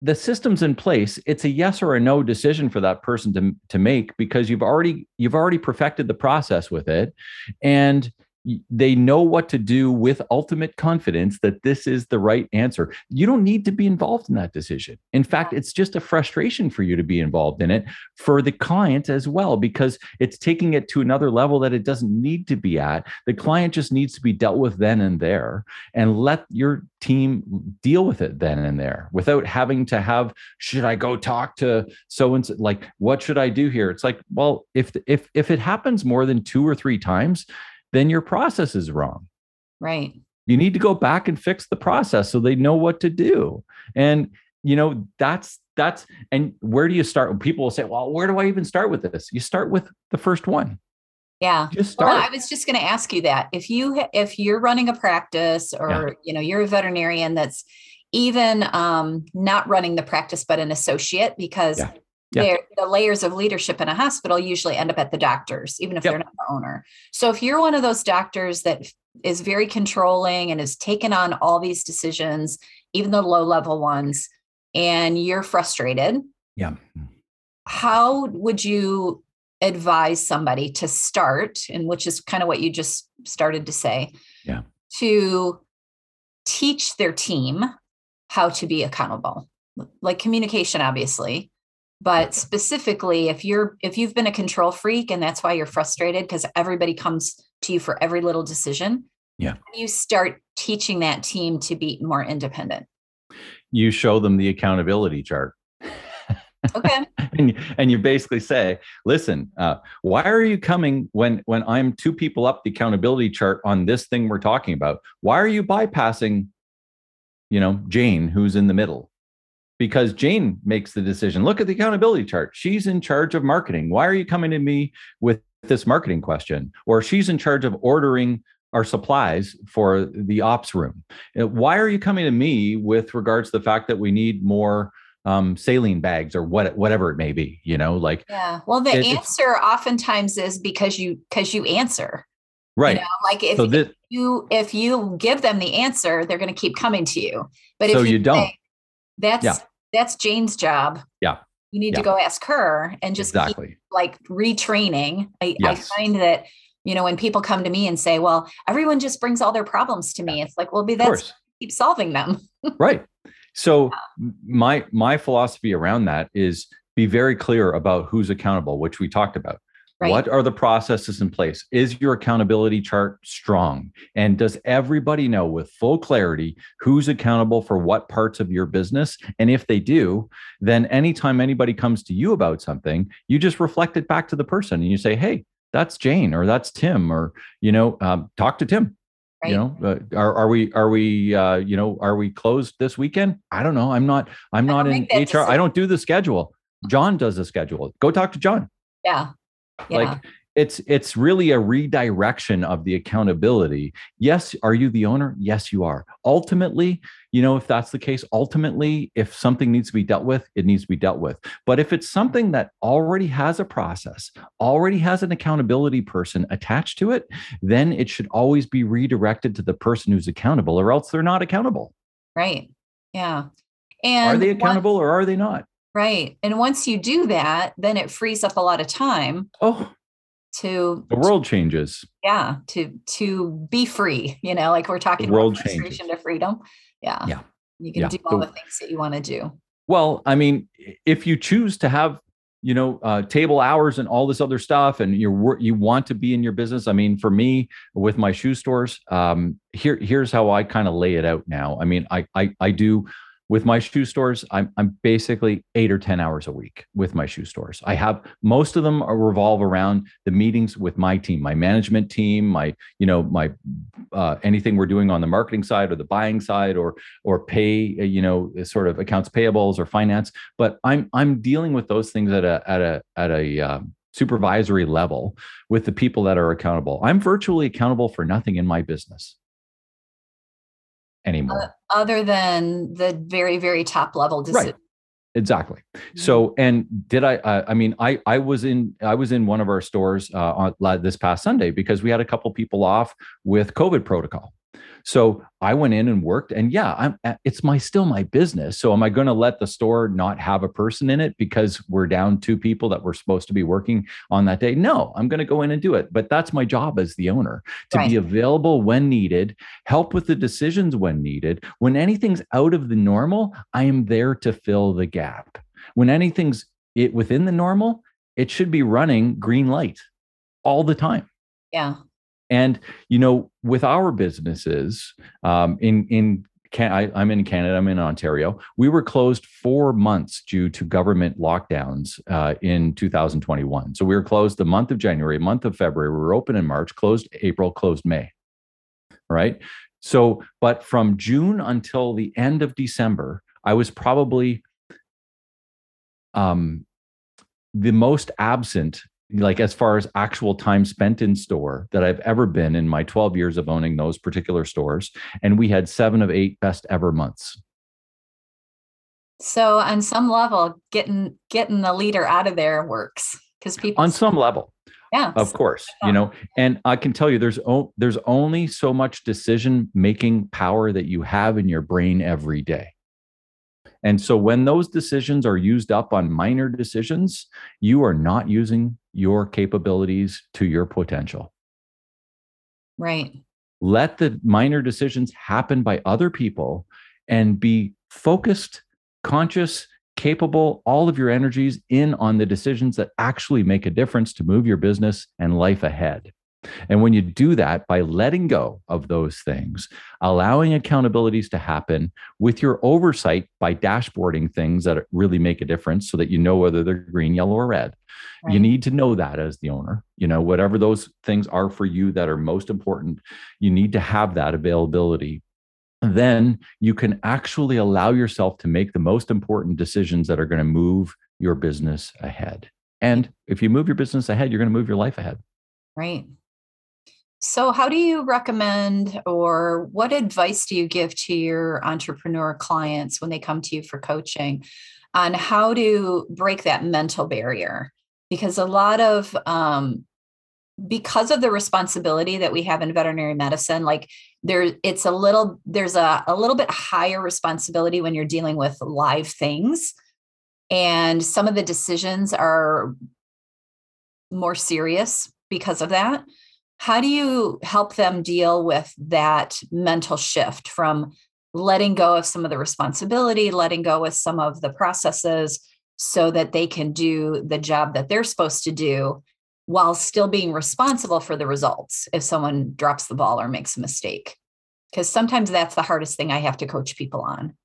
The system's in place. It's a yes or a no decision for that person to, to make because you've already you've already perfected the process with it. And they know what to do with ultimate confidence that this is the right answer. You don't need to be involved in that decision. In fact, it's just a frustration for you to be involved in it for the client as well, because it's taking it to another level that it doesn't need to be at. The client just needs to be dealt with then and there and let your team deal with it then and there without having to have, should I go talk to so and so? Like, what should I do here? It's like, well, if if if it happens more than two or three times, then your process is wrong. Right. you need to go back and fix the process so they know what to do. And you know that's that's and where do you start? People will say well where do i even start with this? You start with the first one. Yeah. just Well, start. I was just going to ask you that. If you if you're running a practice or you know you're a veterinarian that's even um, not running the practice but an associate because Yeah. Yeah. the layers of leadership in a hospital usually end up at the doctors even if Yep. they're not the owner. So if you're one of those doctors that is very controlling and has taken on all these decisions, even the low level ones, and you're frustrated, yeah hmm. how would you advise somebody to start and which is kind of what you just started to say Yeah. to teach their team how to be accountable like communication obviously but specifically if you're if you've been a control freak and that's why you're frustrated because everybody comes to you for every little decision Yeah. you start teaching that team to be more independent? You show them the accountability chart. Okay. And, you- and you basically say listen uh, why are you coming when when i'm two people up the accountability chart on this thing we're talking about? Why are you bypassing you know jane who's in the middle because jane makes the decision look at the accountability chart. She's in charge of marketing. Why are you coming to me with this marketing question? Or she's in charge of ordering our supplies for the ops room. Uh, why are you coming to me with regards to the fact that we need more um, saline bags or what whatever it may be you know like yeah. Well the It- answer oftentimes is because you because you answer. Right. You know, like if, so this you if you give them the answer, they're going to keep coming to you. But if So you don't. say, that's Yeah. that's Jane's job. Yeah. You need Yeah. to go ask her and just keep exactly like retraining. I, I find that you know when people come to me and say, "Well, everyone just brings all their problems to me," it's like, "Well, be that's keep solving them." right so m- my my philosophy around that is be very clear about who's accountable which we talked about Right. what are the processes in place? Is your accountability chart strong? And does everybody know with full clarity who's accountable for what parts of your business? And if they do then anytime anybody comes to you about something you just reflect it back to the person and you say hey that's jane or that's tim or you know um, talk to tim. Right. you know uh, are, are we are we uh you know are we closed this weekend? I don't know. I'm not i'm I not in hr i don't do the schedule. John does the schedule. Go talk to john. Yeah. Yeah. like it's it's really a redirection of the accountability. Yes are you the owner? Yes you are. Ultimately you know if that's the case ultimately if something needs to be dealt with it needs to be dealt with. But if it's something that already has a process already has an accountability person attached to it then it should always be redirected to the person who's accountable or else they're not accountable. Right. Yeah. And are they accountable or are they not right and once you do that then it frees up a lot of time oh. to the world changes. Yeah to to be free you know like we're talking the world about frustration changes. to freedom. Yeah. Yeah. You can yeah. do all the things that you want to do. Well i mean if you choose to have you know uh, table hours and all this other stuff and you're you want to be in your business i mean for me with my shoe stores um here here's how i kind of lay it out now. I mean i i, I do with my shoe stores I'm, I'm basically eight or 10 hours a week with my shoe stores. I have most of them revolve around the meetings with my team my management team my you know my uh, anything we're doing on the marketing side or the buying side or or pay uh, you know sort of accounts payables or finance. But i'm i'm dealing with those things at a at a at a um, supervisory level with the people that are accountable. I'm virtually accountable for nothing in my business anymore. Uh, other than the very, very top level decision. Right. Exactly. Mm-hmm. So, and did I? Uh, I mean, I I was in I was in one of our stores uh, on this past Sunday because we had a couple people off with COVID protocol, so I went in and worked, and yeah, I'm. Uh, it's my still my business. So am I going to let the store not have a person in it because we're down two people that were supposed to be working on that day? No, I'm going to go in and do it. But that's my job as the owner to right. be available when needed, help with the decisions when needed. When anything's out of the normal, I am there to fill the gap. When anything's it within the normal, it should be running green light all the time. Yeah. And you know, with our businesses um, in in can, I, am in Canada. I'm in Ontario. We were closed four months due to government lockdowns uh, in 2021. So we were closed the month of January, month of February. We were open in March, closed April, closed May. Right. So, but from June until the end of December, I was probably um, the most absent like as far as actual time spent in store that I've ever been in my 12 years of owning those particular stores. And we had seven of eight best ever months. So on some level, getting getting the leader out of there works because people on some level. Yeah. Of course, you know, and I can tell you there's o- there's only so much decision making power that you have in your brain every day. And so when those decisions are used up on minor decisions, you are not using your capabilities to your potential. Right. Let the minor decisions happen by other people and be focused, conscious, capable, all of your energies in on the decisions that actually make a difference to move your business and life ahead. And when you do that by letting go of those things, allowing accountabilities to happen with your oversight by dashboarding things that really make a difference so that you know whether they're green, yellow, or red. Right. You need to know that as the owner. You know, whatever those things are for you that are most important, you need to have that availability. Then you can actually allow yourself to make the most important decisions that are going to move your business ahead. And if you move your business ahead, you're going to move your life ahead. Right. So, how do you recommend or what advice do you give to your entrepreneur clients when they come to you for coaching on how to break that mental barrier? Because a lot of, um, because of the responsibility that we have in veterinary medicine, like there, it's a little, there's a, a little bit higher responsibility when you're dealing with live things. And some of the decisions are more serious because of that how do you help them deal with that mental shift from letting go of some of the responsibility letting go with some of the processes so that they can do the job that they're supposed to do while still being responsible for the results if someone drops the ball or makes a mistake? Because sometimes that's the hardest thing i have to coach people on.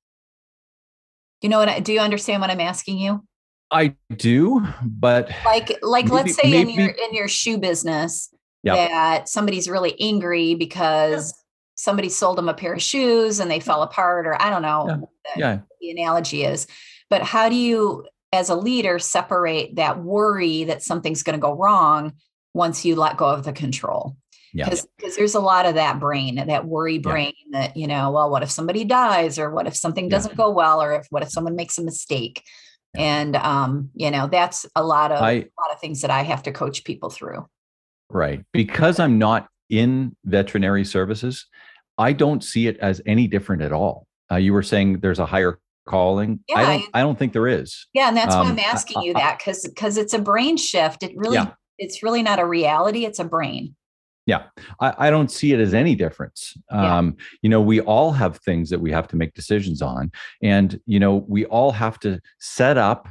You know what I, do you understand what i'm asking you? I do but like like maybe, let's say maybe, in your in your shoe business yep. that somebody's really angry because yeah. somebody sold them a pair of shoes and they fell apart, or I don't know yeah. The, yeah. the analogy is. But how do you, as a leader, separate that worry that something's going to go wrong once you let go of the control Yeah. because there's a lot of that brain that worry brain that you know well what if somebody dies or what if something doesn't go well or if what if someone makes a mistake Yeah. and um you know that's a lot of I a lot of things that i have to coach people through right because I'm not in veterinary services, I don't see it as any different at all. Uh, you were saying there's a higher calling. I Yeah, don't. I don't think there is. yeah and that's why Um, i'm asking I- you that because because it's a brain shift it really Yeah. it's really not a reality it's a brain I, I don't see it as any difference. Yeah. Um, you know, we all have things that we have to make decisions on. And, you know, we all have to set up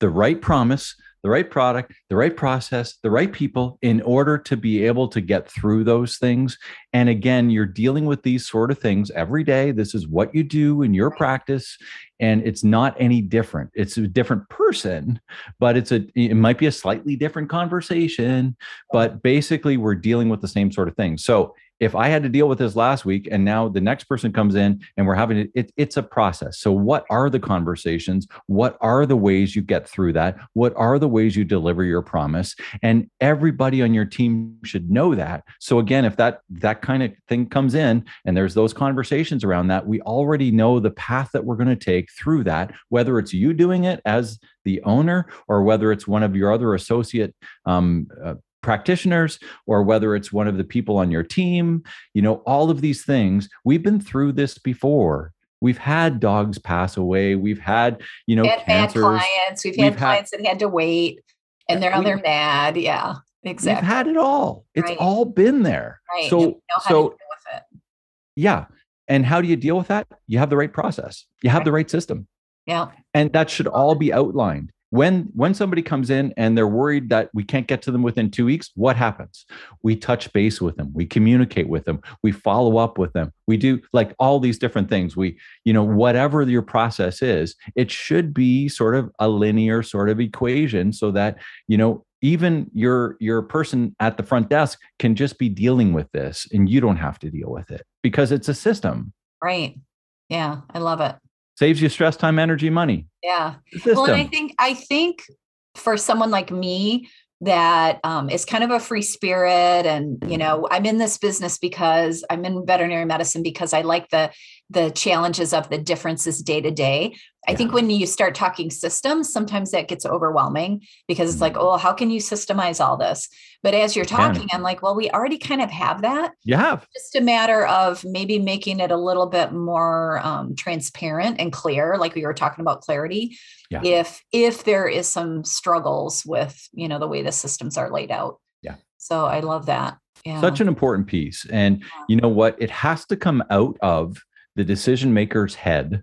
the right promise, the right product, the right process, the right people in order to be able to get through those things. And again, you're dealing with these sort of things every day. This is what you do in your practice. And it's not any different. It's a different person, but it's a it might be a slightly different conversation but basically we're dealing with the same sort of thing so if i had to deal with this last week and now the next person comes in and we're having it, it it's a process. So what are the conversations? What are the ways you get through that? What are the ways you deliver your promise? And everybody on your team should know that. So again if that that kind of thing comes in and there's those conversations around that we already know the path that we're going to take through that whether it's you doing it as the owner or whether it's one of your other associate um, uh, practitioners or whether it's one of the people on your team you know all of these things. We've been through this before. We've had dogs pass away. We've had you know We've had clients. We've, We've had had- clients that had to wait and they're on their mad. Yeah Exactly. we've had it all. It's Right. all been there. Right. So and we know how to so deal with it. Yeah. And how do you deal with that? You have the right process. You have the right system. Yeah. And that should all be outlined when when somebody comes in and they're worried that we can't get to them within two weeks what happens? We touch base with them. We communicate with them. We follow up with them. We do like all these different things. We you know whatever your process is it should be sort of a linear sort of equation so that you know even your your person at the front desk can just be dealing with this and you don't have to deal with it because it's a system. Right. Yeah i love it saves you stress time energy money. Yeah. Well, and I think I think for someone like me that um, is kind of a free spirit, and you know, I'm in this business because I'm in veterinary medicine because I like the the challenges of the differences day to day. I think when you start talking systems, sometimes that gets overwhelming because it's like, Mm. oh, how can you systemize all this? But as you're talking, I'm like, well, we already kind of have that. You have. Just a matter of maybe making it a little bit more um, transparent and clear like we were talking about clarity. Yeah. if if there is some struggles with you know the way the systems are laid out. Yeah. so i love that. Yeah. Such an important piece. And you know what? It has to come out of the decision maker's head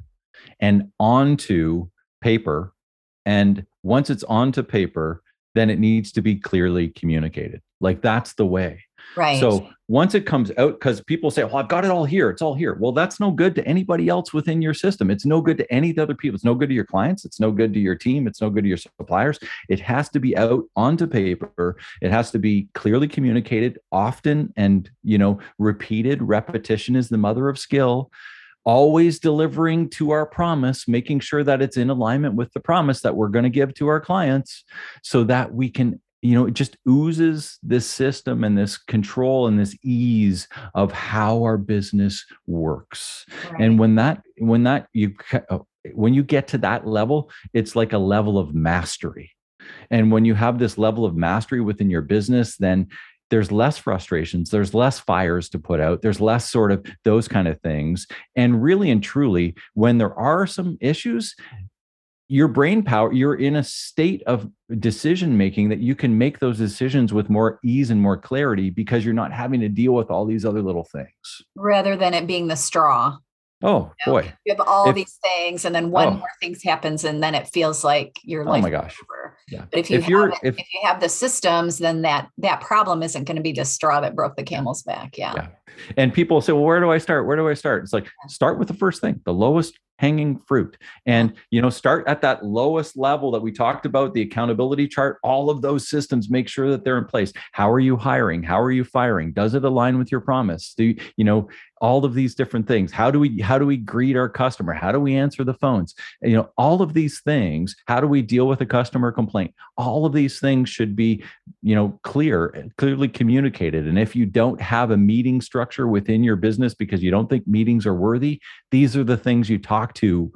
and onto paper. And once it's onto paper then it needs to be clearly communicated. Like that's the way. Right. so once it comes out because people say well i've got it all here. It's all here. Well that's no good to anybody else within your system. It's no good to any of the other people. It's no good to your clients. It's no good to your team. It's no good to your suppliers. It has to be out onto paper. It has to be clearly communicated often and you know repeated. Repetition is the mother of skill always delivering to our promise making sure that it's in alignment with the promise that we're going to give to our clients so that we can you know it just oozes this system and this control and this ease of how our business works right. and when that when that you uh, when you get to that level it's like a level of mastery and when you have this level of mastery within your business then there's less frustrations there's less fires to put out there's less sort of those kind of things. And really and truly when there are some issues your brain power you're in a state of decision making that you can make those decisions with more ease and more clarity because you're not having to deal with all these other little things. Rather than it being the straw. Oh you know, boy. you have all If- these things and then one Oh. more thing happens and then it feels like your oh my gosh. over. Yeah. But if you if have you're it- if if you have the systems then that that problem isn't going to be the straw that broke the camel's back yeah. Yeah. and people say well where do i start? Where do i start? It's like start with the first thing the lowest hanging fruit. And you know start at that lowest level that we talked about the accountability chart all of those systems make sure that they're in place. How are you hiring? How are you firing? Does it align with your promise? Do you, you know all of these different things. How do we how do we greet our customer? How do we answer the phones? You know all of these things how do we deal with a customer complaint? All of these things should be you know clear clearly communicated. And if you don't have a meeting structure within your business because you don't think meetings are worthy these are the things you talk to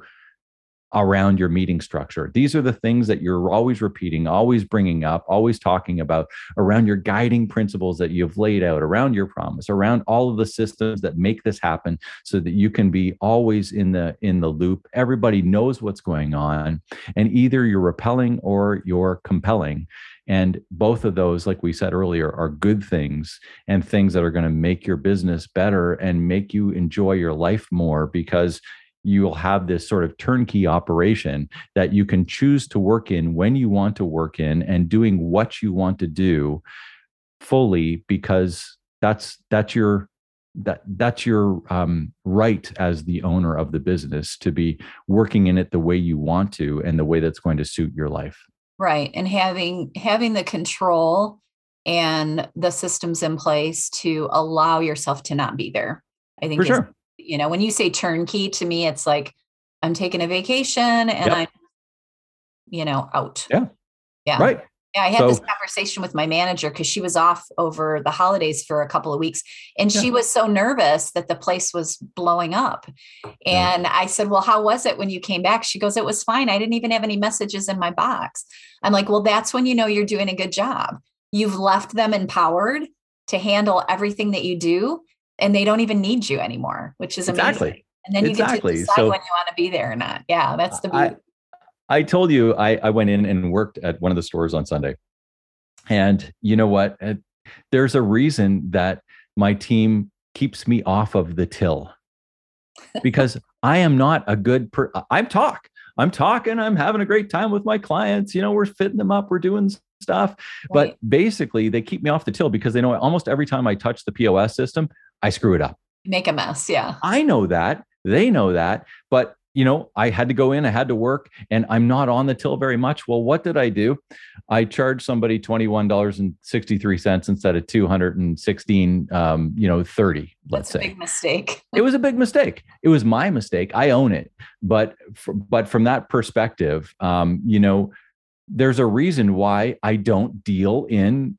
around your meeting structure. These are the things that you're always repeating, always bringing up, always talking about around your guiding principles that you've laid out, around your promise, around all of the systems that make this happen so that you can be always in the in the loop. Everybody knows what's going on and either you're repelling or you're compelling. And both of those, like we said earlier, are good things and things that are going to make your business better and make you enjoy your life more because you'll have this sort of turnkey operation that you can choose to work in when you want to work in and doing what you want to do fully because that's that's your that that's your um, right as the owner of the business to be working in it the way you want to and the way that's going to suit your life. Right and having having the control and the systems in place to allow yourself to not be there i think For sure you know, when you say turnkey to me, it's like I'm taking a vacation and yep. I'm, you know, out. Yeah. Yeah. Right. Yeah, I had so, this conversation with my manager because she was off over the holidays for a couple of weeks and yeah. she was so nervous that the place was blowing up. And yeah. I said, Well, how was it when you came back? She goes, It was fine. I didn't even have any messages in my box. I'm like, Well, that's when you know you're doing a good job. You've left them empowered to handle everything that you do and they don't even need you anymore, which is amazing. Exactly. And then you exactly. get to decide so, when you want to be there or not. Yeah, that's the beauty. I, I told you I, I went in and worked at one of the stores on Sunday. And you know what? Uh, there's a reason that my team keeps me off of the till because I am not a good per I'm talk. I'm talking, I'm having a great time with my clients. You know, we're fitting them up, we're doing stuff. Right. But basically, they keep me off the till because they know almost every time I touch the POS system, I screw it up. Make a mess. Yeah. I know that. They know that. But, you know, I had to go in, I had to work, and I'm not on the till very much. Well, what did I do? I charged somebody $21.63 instead of 216, um, you know, 30, let's That's say. big mistake. it was a big mistake. It was my mistake. I own it. But, for, but from that perspective, um, you know, there's a reason why I don't deal in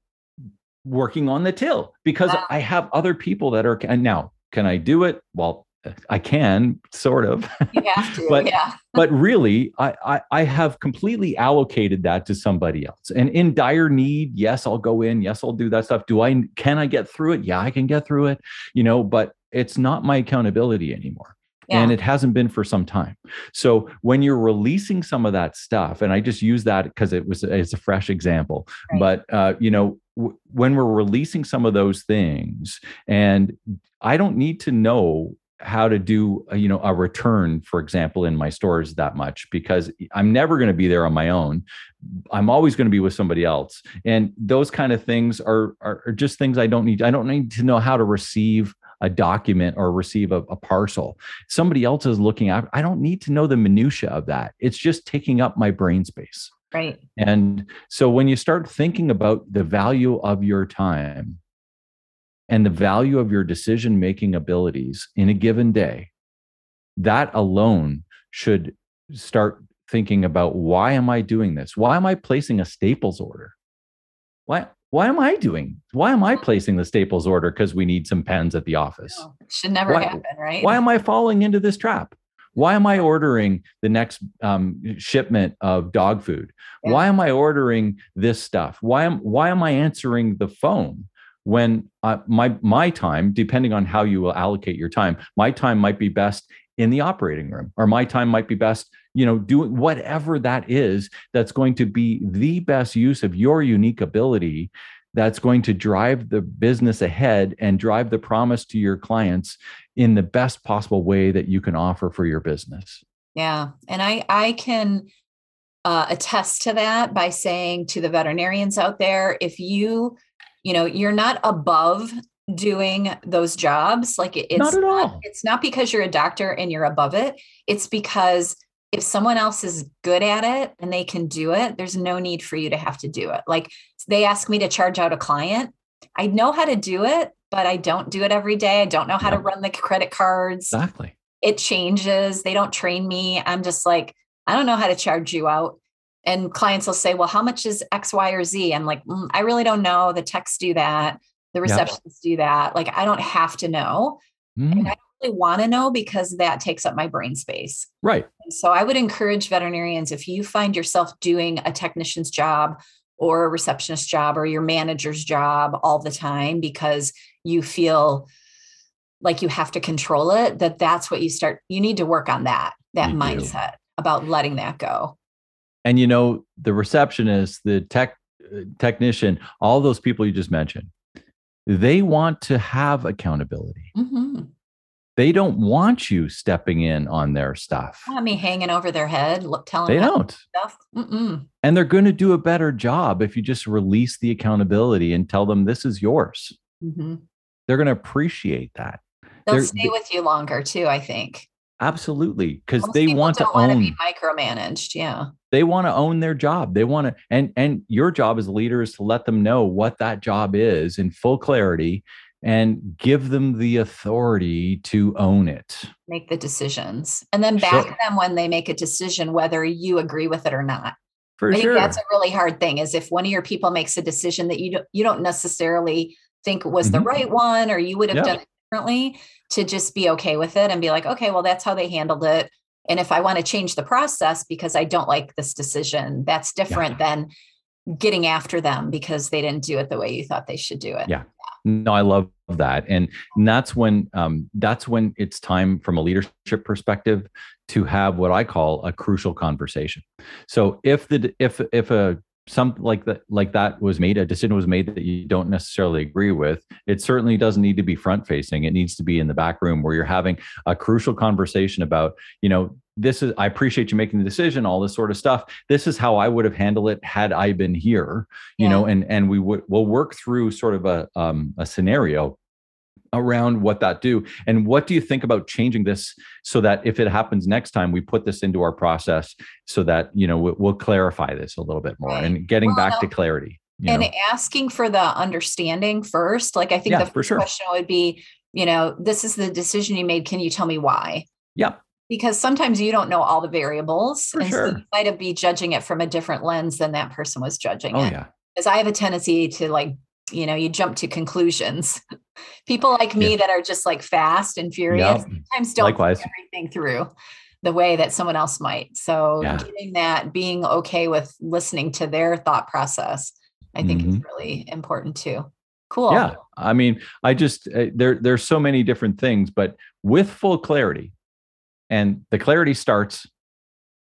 working on the till because wow. I have other people that are and now can I do it? Well, I can sort of. You have to, but, yeah. but really, I, I, I have completely allocated that to somebody else. And in dire need, yes, I'll go in. Yes, I'll do that stuff. Do I can I get through it? Yeah, I can get through it. You know, but it's not my accountability anymore. Yeah. And it hasn't been for some time. So when you're releasing some of that stuff, and I just use that because it was it's a fresh example, right. but uh, you know when we're releasing some of those things and i don't need to know how to do a, you know a return for example in my stores that much because i'm never going to be there on my own. I'm always going to be with somebody else. And those kind of things are, are, are just things i don't need i don't need to know how to receive a document or receive a, a parcel. Somebody else is looking at i don't need to know the minutia of that. It's just taking up my brain space Right. And so when you start thinking about the value of your time and the value of your decision making abilities in a given day, that alone should start thinking about why am I doing this? Why am I placing a Staples order? Why why am I doing? Why am I placing the Staples order because we need some pens at the office? No, should never why, happen, right? Why am I falling into this trap? Why am I ordering the next um, shipment of dog food? Yeah. Why am I ordering this stuff? Why am why am I answering the phone when uh, my my time, depending on how you will allocate your time, my time might be best in the operating room, or my time might be best, you know, doing whatever that is. That's going to be the best use of your unique ability that's going to drive the business ahead and drive the promise to your clients in the best possible way that you can offer for your business. Yeah. And I I can uh, attest to that by saying to the veterinarians out there if you you know you're not above doing those jobs like it's not at all. it's not because you're a doctor and you're above it it's because if someone else is good at it and they can do it, there's no need for you to have to do it. Like they ask me to charge out a client. I know how to do it, but I don't do it every day. I don't know how to run the credit cards. Exactly. It changes. They don't train me. I'm just like, I don't know how to charge you out. And clients will say, well, how much is X, Y, or Z? I'm like, mm, I really don't know. The techs do that. The receptionists yep. do that. Like, I don't have to know. Mm. And I don't really want to know because that takes up my brain space. Right. So I would encourage veterinarians if you find yourself doing a technician's job or a receptionist job or your manager's job all the time because you feel like you have to control it that that's what you start you need to work on that that you mindset do. about letting that go and you know the receptionist the tech uh, technician all those people you just mentioned they want to have accountability mm-hmm they don't want you stepping in on their stuff. I mean, hanging over their head, telling them. they don't stuff. Mm-mm. And they're going to do a better job if you just release the accountability and tell them this is yours. Mm-hmm. They're going to appreciate that. They'll they're, stay with you longer too. I think. Absolutely, because they want to own. To be micromanaged. Yeah. They want to own their job. They want to, and and your job as a leader is to let them know what that job is in full clarity and give them the authority to own it. Make the decisions and then back sure. them when they make a decision, whether you agree with it or not. For I sure. think that's a really hard thing is if one of your people makes a decision that you don't, you don't necessarily think was mm-hmm. the right one or you would have yeah. done it differently to just be okay with it and be like, okay, well, that's how they handled it. And if I want to change the process because I don't like this decision, that's different yeah. than getting after them because they didn't do it the way you thought they should do it. Yeah. No, I love that, and, that's when um, that's when it's time from a leadership perspective to have what I call a crucial conversation. So if the if if a some like that like that was made a decision was made that you don't necessarily agree with it certainly doesn't need to be front facing it needs to be in the back room where you're having a crucial conversation about you know this is i appreciate you making the decision all this sort of stuff this is how i would have handled it had i been here you yeah. know and and we would we'll work through sort of a um, a scenario around what that do and what do you think about changing this so that if it happens next time we put this into our process so that you know we'll, we'll clarify this a little bit more and getting well, back to clarity and know? asking for the understanding first like i think yeah, the first sure. question would be you know this is the decision you made can you tell me why yeah because sometimes you don't know all the variables For and sure. so you might be judging it from a different lens than that person was judging oh, it yeah because i have a tendency to like you know you jump to conclusions people like me yeah. that are just like fast and furious yep. sometimes don't Likewise. think everything through the way that someone else might so yeah. getting that being okay with listening to their thought process i think mm-hmm. is really important too cool yeah i mean i just uh, there there's so many different things but with full clarity and the clarity starts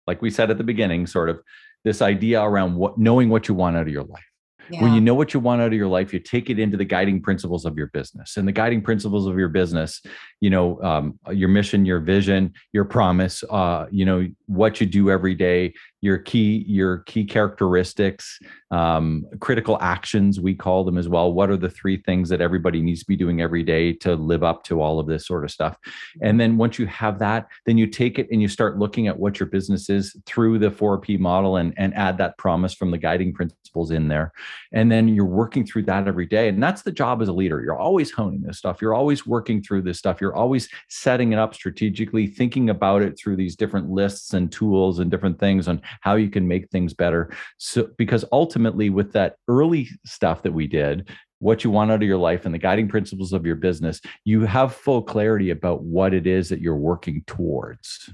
like we said at the beginning sort of this idea around what knowing what you want out of your life yeah. When you know what you want out of your life, you take it into the guiding principles of your business. And the guiding principles of your business, you know, um, your mission, your vision, your promise, uh, you know, what you do every day, your key your key characteristics um, critical actions we call them as well. What are the three things that everybody needs to be doing every day to live up to all of this sort of stuff? And then once you have that then you take it and you start looking at what your business is through the 4p model and, and add that promise from the guiding principles in there. And then you're working through that every day. And that's the job as a leader. You're always honing this stuff. You're always working through this stuff. You're always setting it up strategically thinking about it through these different lists and tools and different things on how you can make things better. So, because ultimately, with that early stuff that we did, what you want out of your life and the guiding principles of your business, you have full clarity about what it is that you're working towards.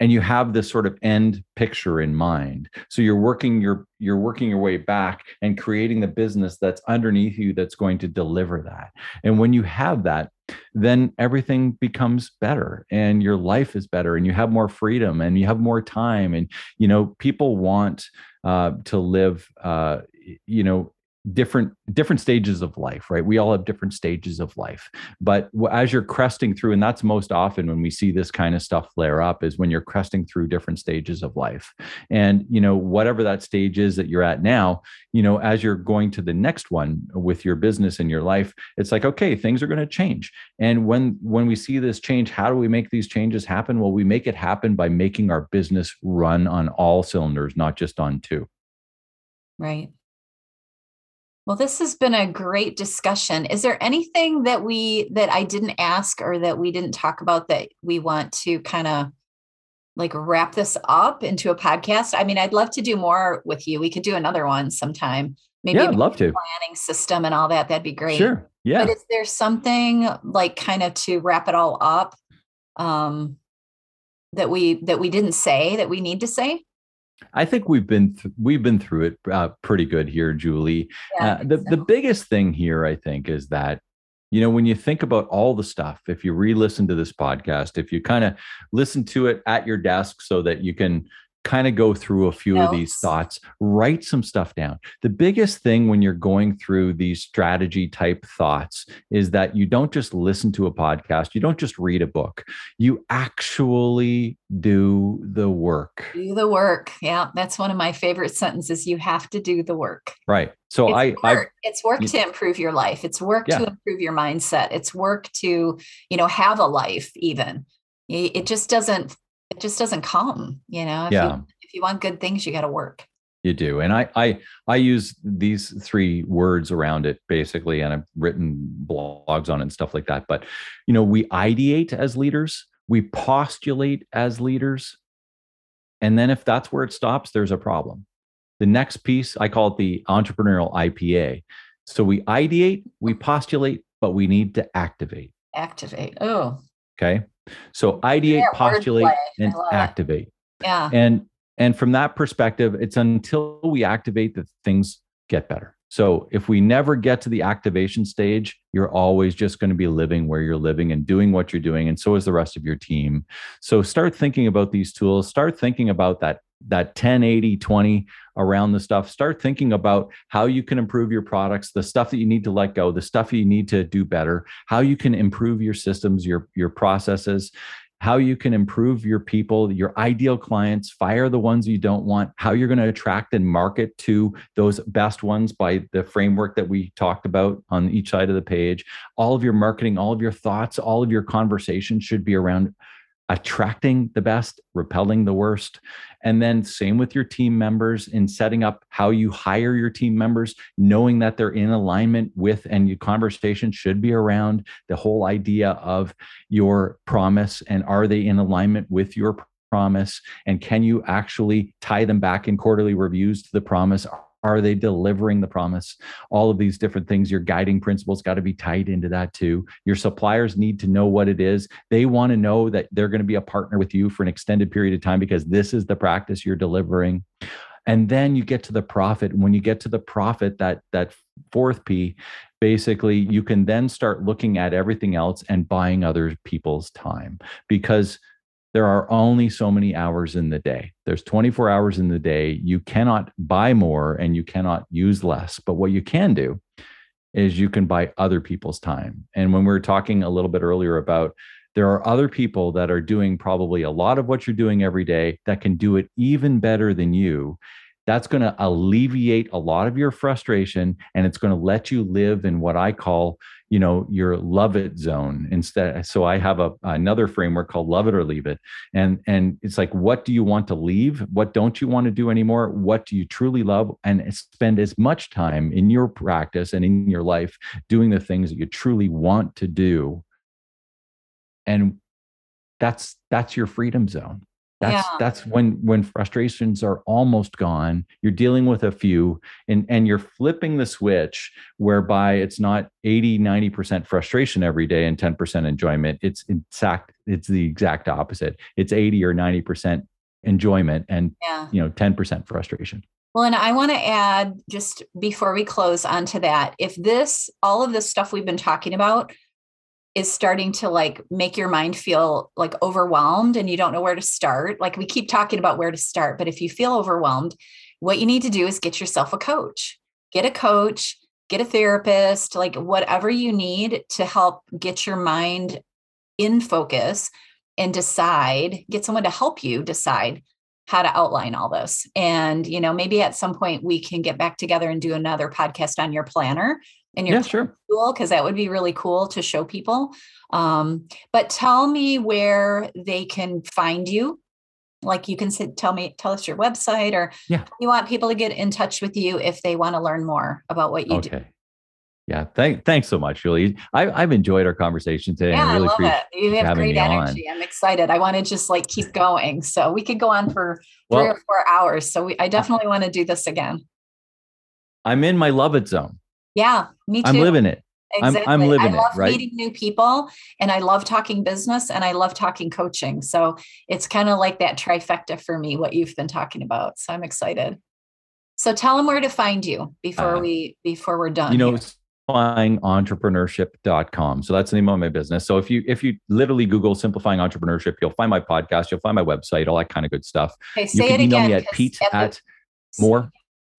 And you have this sort of end picture in mind. So you're working your you're working your way back and creating the business that's underneath you that's going to deliver that. And when you have that, then everything becomes better and your life is better and you have more freedom and you have more time. And you know people want uh, to live uh, you know different different stages of life right? We all have different stages of life. But as you're cresting through and that's most often when we see this kind of stuff flare up is when you're cresting through different stages of life. And you know whatever that stage is that you're at now you know as you're going to the next one with your business and your life it's like okay things are going to change. And when when we see this change how do we make these changes happen? Well we make it happen by making our business run on all cylinders not just on two. Right Well, this has been a great discussion. Is there anything that we that I didn't ask or that we didn't talk about that we want to kind of like wrap this up into a podcast? I mean, I'd love to do more with you. We could do another one sometime. Maybe yeah, I'd love to. Planning system and all that. That'd be great. Sure. Yeah. But is there something like kind of to wrap it all up um, that we that we didn't say that we need to say? I think we've been th- we've been through it uh, pretty good here, Julie. Yeah, uh, the so. the biggest thing here, I think, is that you know when you think about all the stuff. If you re-listen to this podcast, if you kind of listen to it at your desk, so that you can kind of go through a few Notes. of these thoughts, write some stuff down. The biggest thing when you're going through these strategy type thoughts is that you don't just listen to a podcast, you don't just read a book, you actually do the work. Do the work. Yeah, that's one of my favorite sentences. You have to do the work. Right. So it's I, work. I, it's work mm. to improve your life. It's work yeah. to improve your mindset. It's work to, you know, have a life even. It just doesn't it just doesn't come, you know. If yeah. You, if you want good things, you got to work. You do, and I I I use these three words around it basically, and I've written blogs on it and stuff like that. But you know, we ideate as leaders, we postulate as leaders, and then if that's where it stops, there's a problem. The next piece, I call it the entrepreneurial IPA. So we ideate, we postulate, but we need to activate. Activate. Oh. Okay. So ideate, yeah, postulate, and activate. Yeah. And and from that perspective, it's until we activate that things get better. So if we never get to the activation stage, you're always just going to be living where you're living and doing what you're doing. And so is the rest of your team. So start thinking about these tools, start thinking about that that 10 80 20 around the stuff start thinking about how you can improve your products the stuff that you need to let go the stuff you need to do better how you can improve your systems your your processes how you can improve your people your ideal clients fire the ones you don't want how you're going to attract and market to those best ones by the framework that we talked about on each side of the page. All of your marketing all of your thoughts all of your conversations should be around attracting the best, repelling the worst. And then, same with your team members in setting up how you hire your team members, knowing that they're in alignment with, and your conversation should be around the whole idea of your promise and are they in alignment with your promise? And can you actually tie them back in quarterly reviews to the promise? Are they delivering the promise? All of these different things, your guiding principles got to be tied into that too. Your suppliers need to know what it is. They want to know that they're going to be a partner with you for an extended period of time because this is the practice you're delivering. And then you get to the profit. When you get to the profit, that that fourth P, basically you can then start looking at everything else and buying other people's time because there are only so many hours in the day. There's 24 hours in the day. You cannot buy more and you cannot use less. But what you can do is you can buy other people's time. And when we were talking a little bit earlier about there are other people that are doing probably a lot of what you're doing every day that can do it even better than you that's going to alleviate a lot of your frustration and it's going to let you live in what i call you know your love it zone instead so i have a another framework called love it or leave it and and it's like what do you want to leave? What don't you want to do anymore? What do you truly love? And spend as much time in your practice and in your life doing the things that you truly want to do. And that's that's your freedom zone that's yeah. that's when when frustrations are almost gone you're dealing with a few and and you're flipping the switch whereby it's not 80 90% frustration every day and 10% enjoyment it's exact it's the exact opposite it's 80 or 90% enjoyment and yeah. you know 10% frustration well, and I want to add just before we close onto that, if this, all of this stuff we've been talking about is starting to like make your mind feel like overwhelmed and you don't know where to start. Like we keep talking about where to start, but if you feel overwhelmed, what you need to do is get yourself a coach. Get a coach, get a therapist, like whatever you need to help get your mind in focus and decide, get someone to help you decide how to outline all this. And, you know, maybe at some point we can get back together and do another podcast on your planner and your yeah, sure. tool because that would be really cool to show people. Um, but tell me where they can find you like you can sit, tell me tell us your website or yeah. you want people to get in touch with you if they want to learn more about what you okay. do yeah thank, thanks so much julie I, i've enjoyed our conversation today yeah, i really I love it. you have great energy on. i'm excited i want to just like keep going so we could go on for three well, or four hours so we, i definitely want to do this again i'm in my love it zone yeah me too i'm living it Exactly. I'm, I'm living it, right? I love it, right? meeting new people and I love talking business and I love talking coaching. So it's kind of like that trifecta for me, what you've been talking about. So I'm excited. So tell them where to find you before uh, we before we're done. You know, simplifyingentrepreneurship.com. So that's the name of my business. So if you if you literally Google simplifying entrepreneurship, you'll find my podcast, you'll find my website, all that kind of good stuff. Okay, say you can it email again, me at pete at, mohr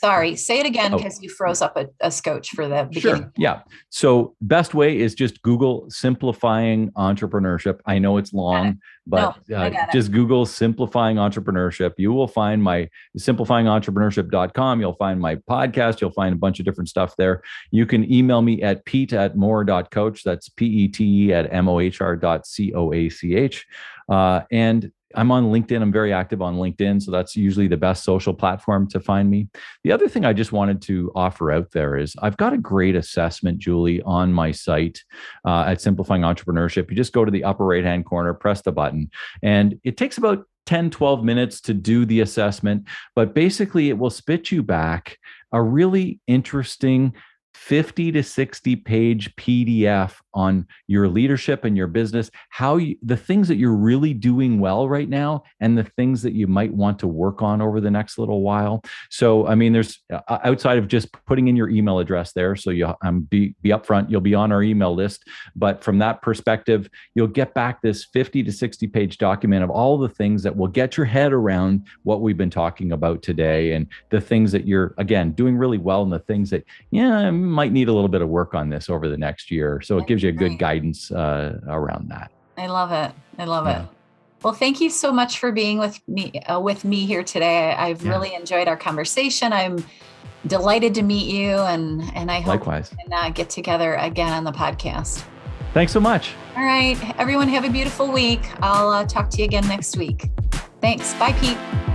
Sorry, say it again because oh. you froze up a, a scotch for the beginning. Sure. Yeah. So best way is just Google simplifying entrepreneurship. I know it's long, but no, uh, just Google simplifying entrepreneurship. You will find my simplifyingentrepreneurship.com. You'll find my podcast. You'll find a bunch of different stuff there. You can email me at pete at mohr.coach. That's P-E-T-E at M-O-H-R dot C-O-A-C-H. Uh, and I'm on LinkedIn. I'm very active on LinkedIn. So that's usually the best social platform to find me. The other thing I just wanted to offer out there is I've got a great assessment, Julie, on my site uh, at Simplifying Entrepreneurship. You just go to the upper right hand corner, press the button, and it takes about 10, 12 minutes to do the assessment. But basically, it will spit you back a really interesting 50 to 60 page PDF on your leadership and your business, how you, the things that you're really doing well right now, and the things that you might want to work on over the next little while. So, I mean, there's uh, outside of just putting in your email address there, so you um, be be upfront, you'll be on our email list. But from that perspective, you'll get back this 50 to 60 page document of all the things that will get your head around what we've been talking about today, and the things that you're again doing really well, and the things that yeah might need a little bit of work on this over the next year. So it gives you a good guidance uh, around that. I love it. I love yeah. it. Well, thank you so much for being with me uh, with me here today. I've yeah. really enjoyed our conversation. I'm delighted to meet you, and and I hope Likewise. we can uh, get together again on the podcast. Thanks so much. All right, everyone, have a beautiful week. I'll uh, talk to you again next week. Thanks. Bye, Pete.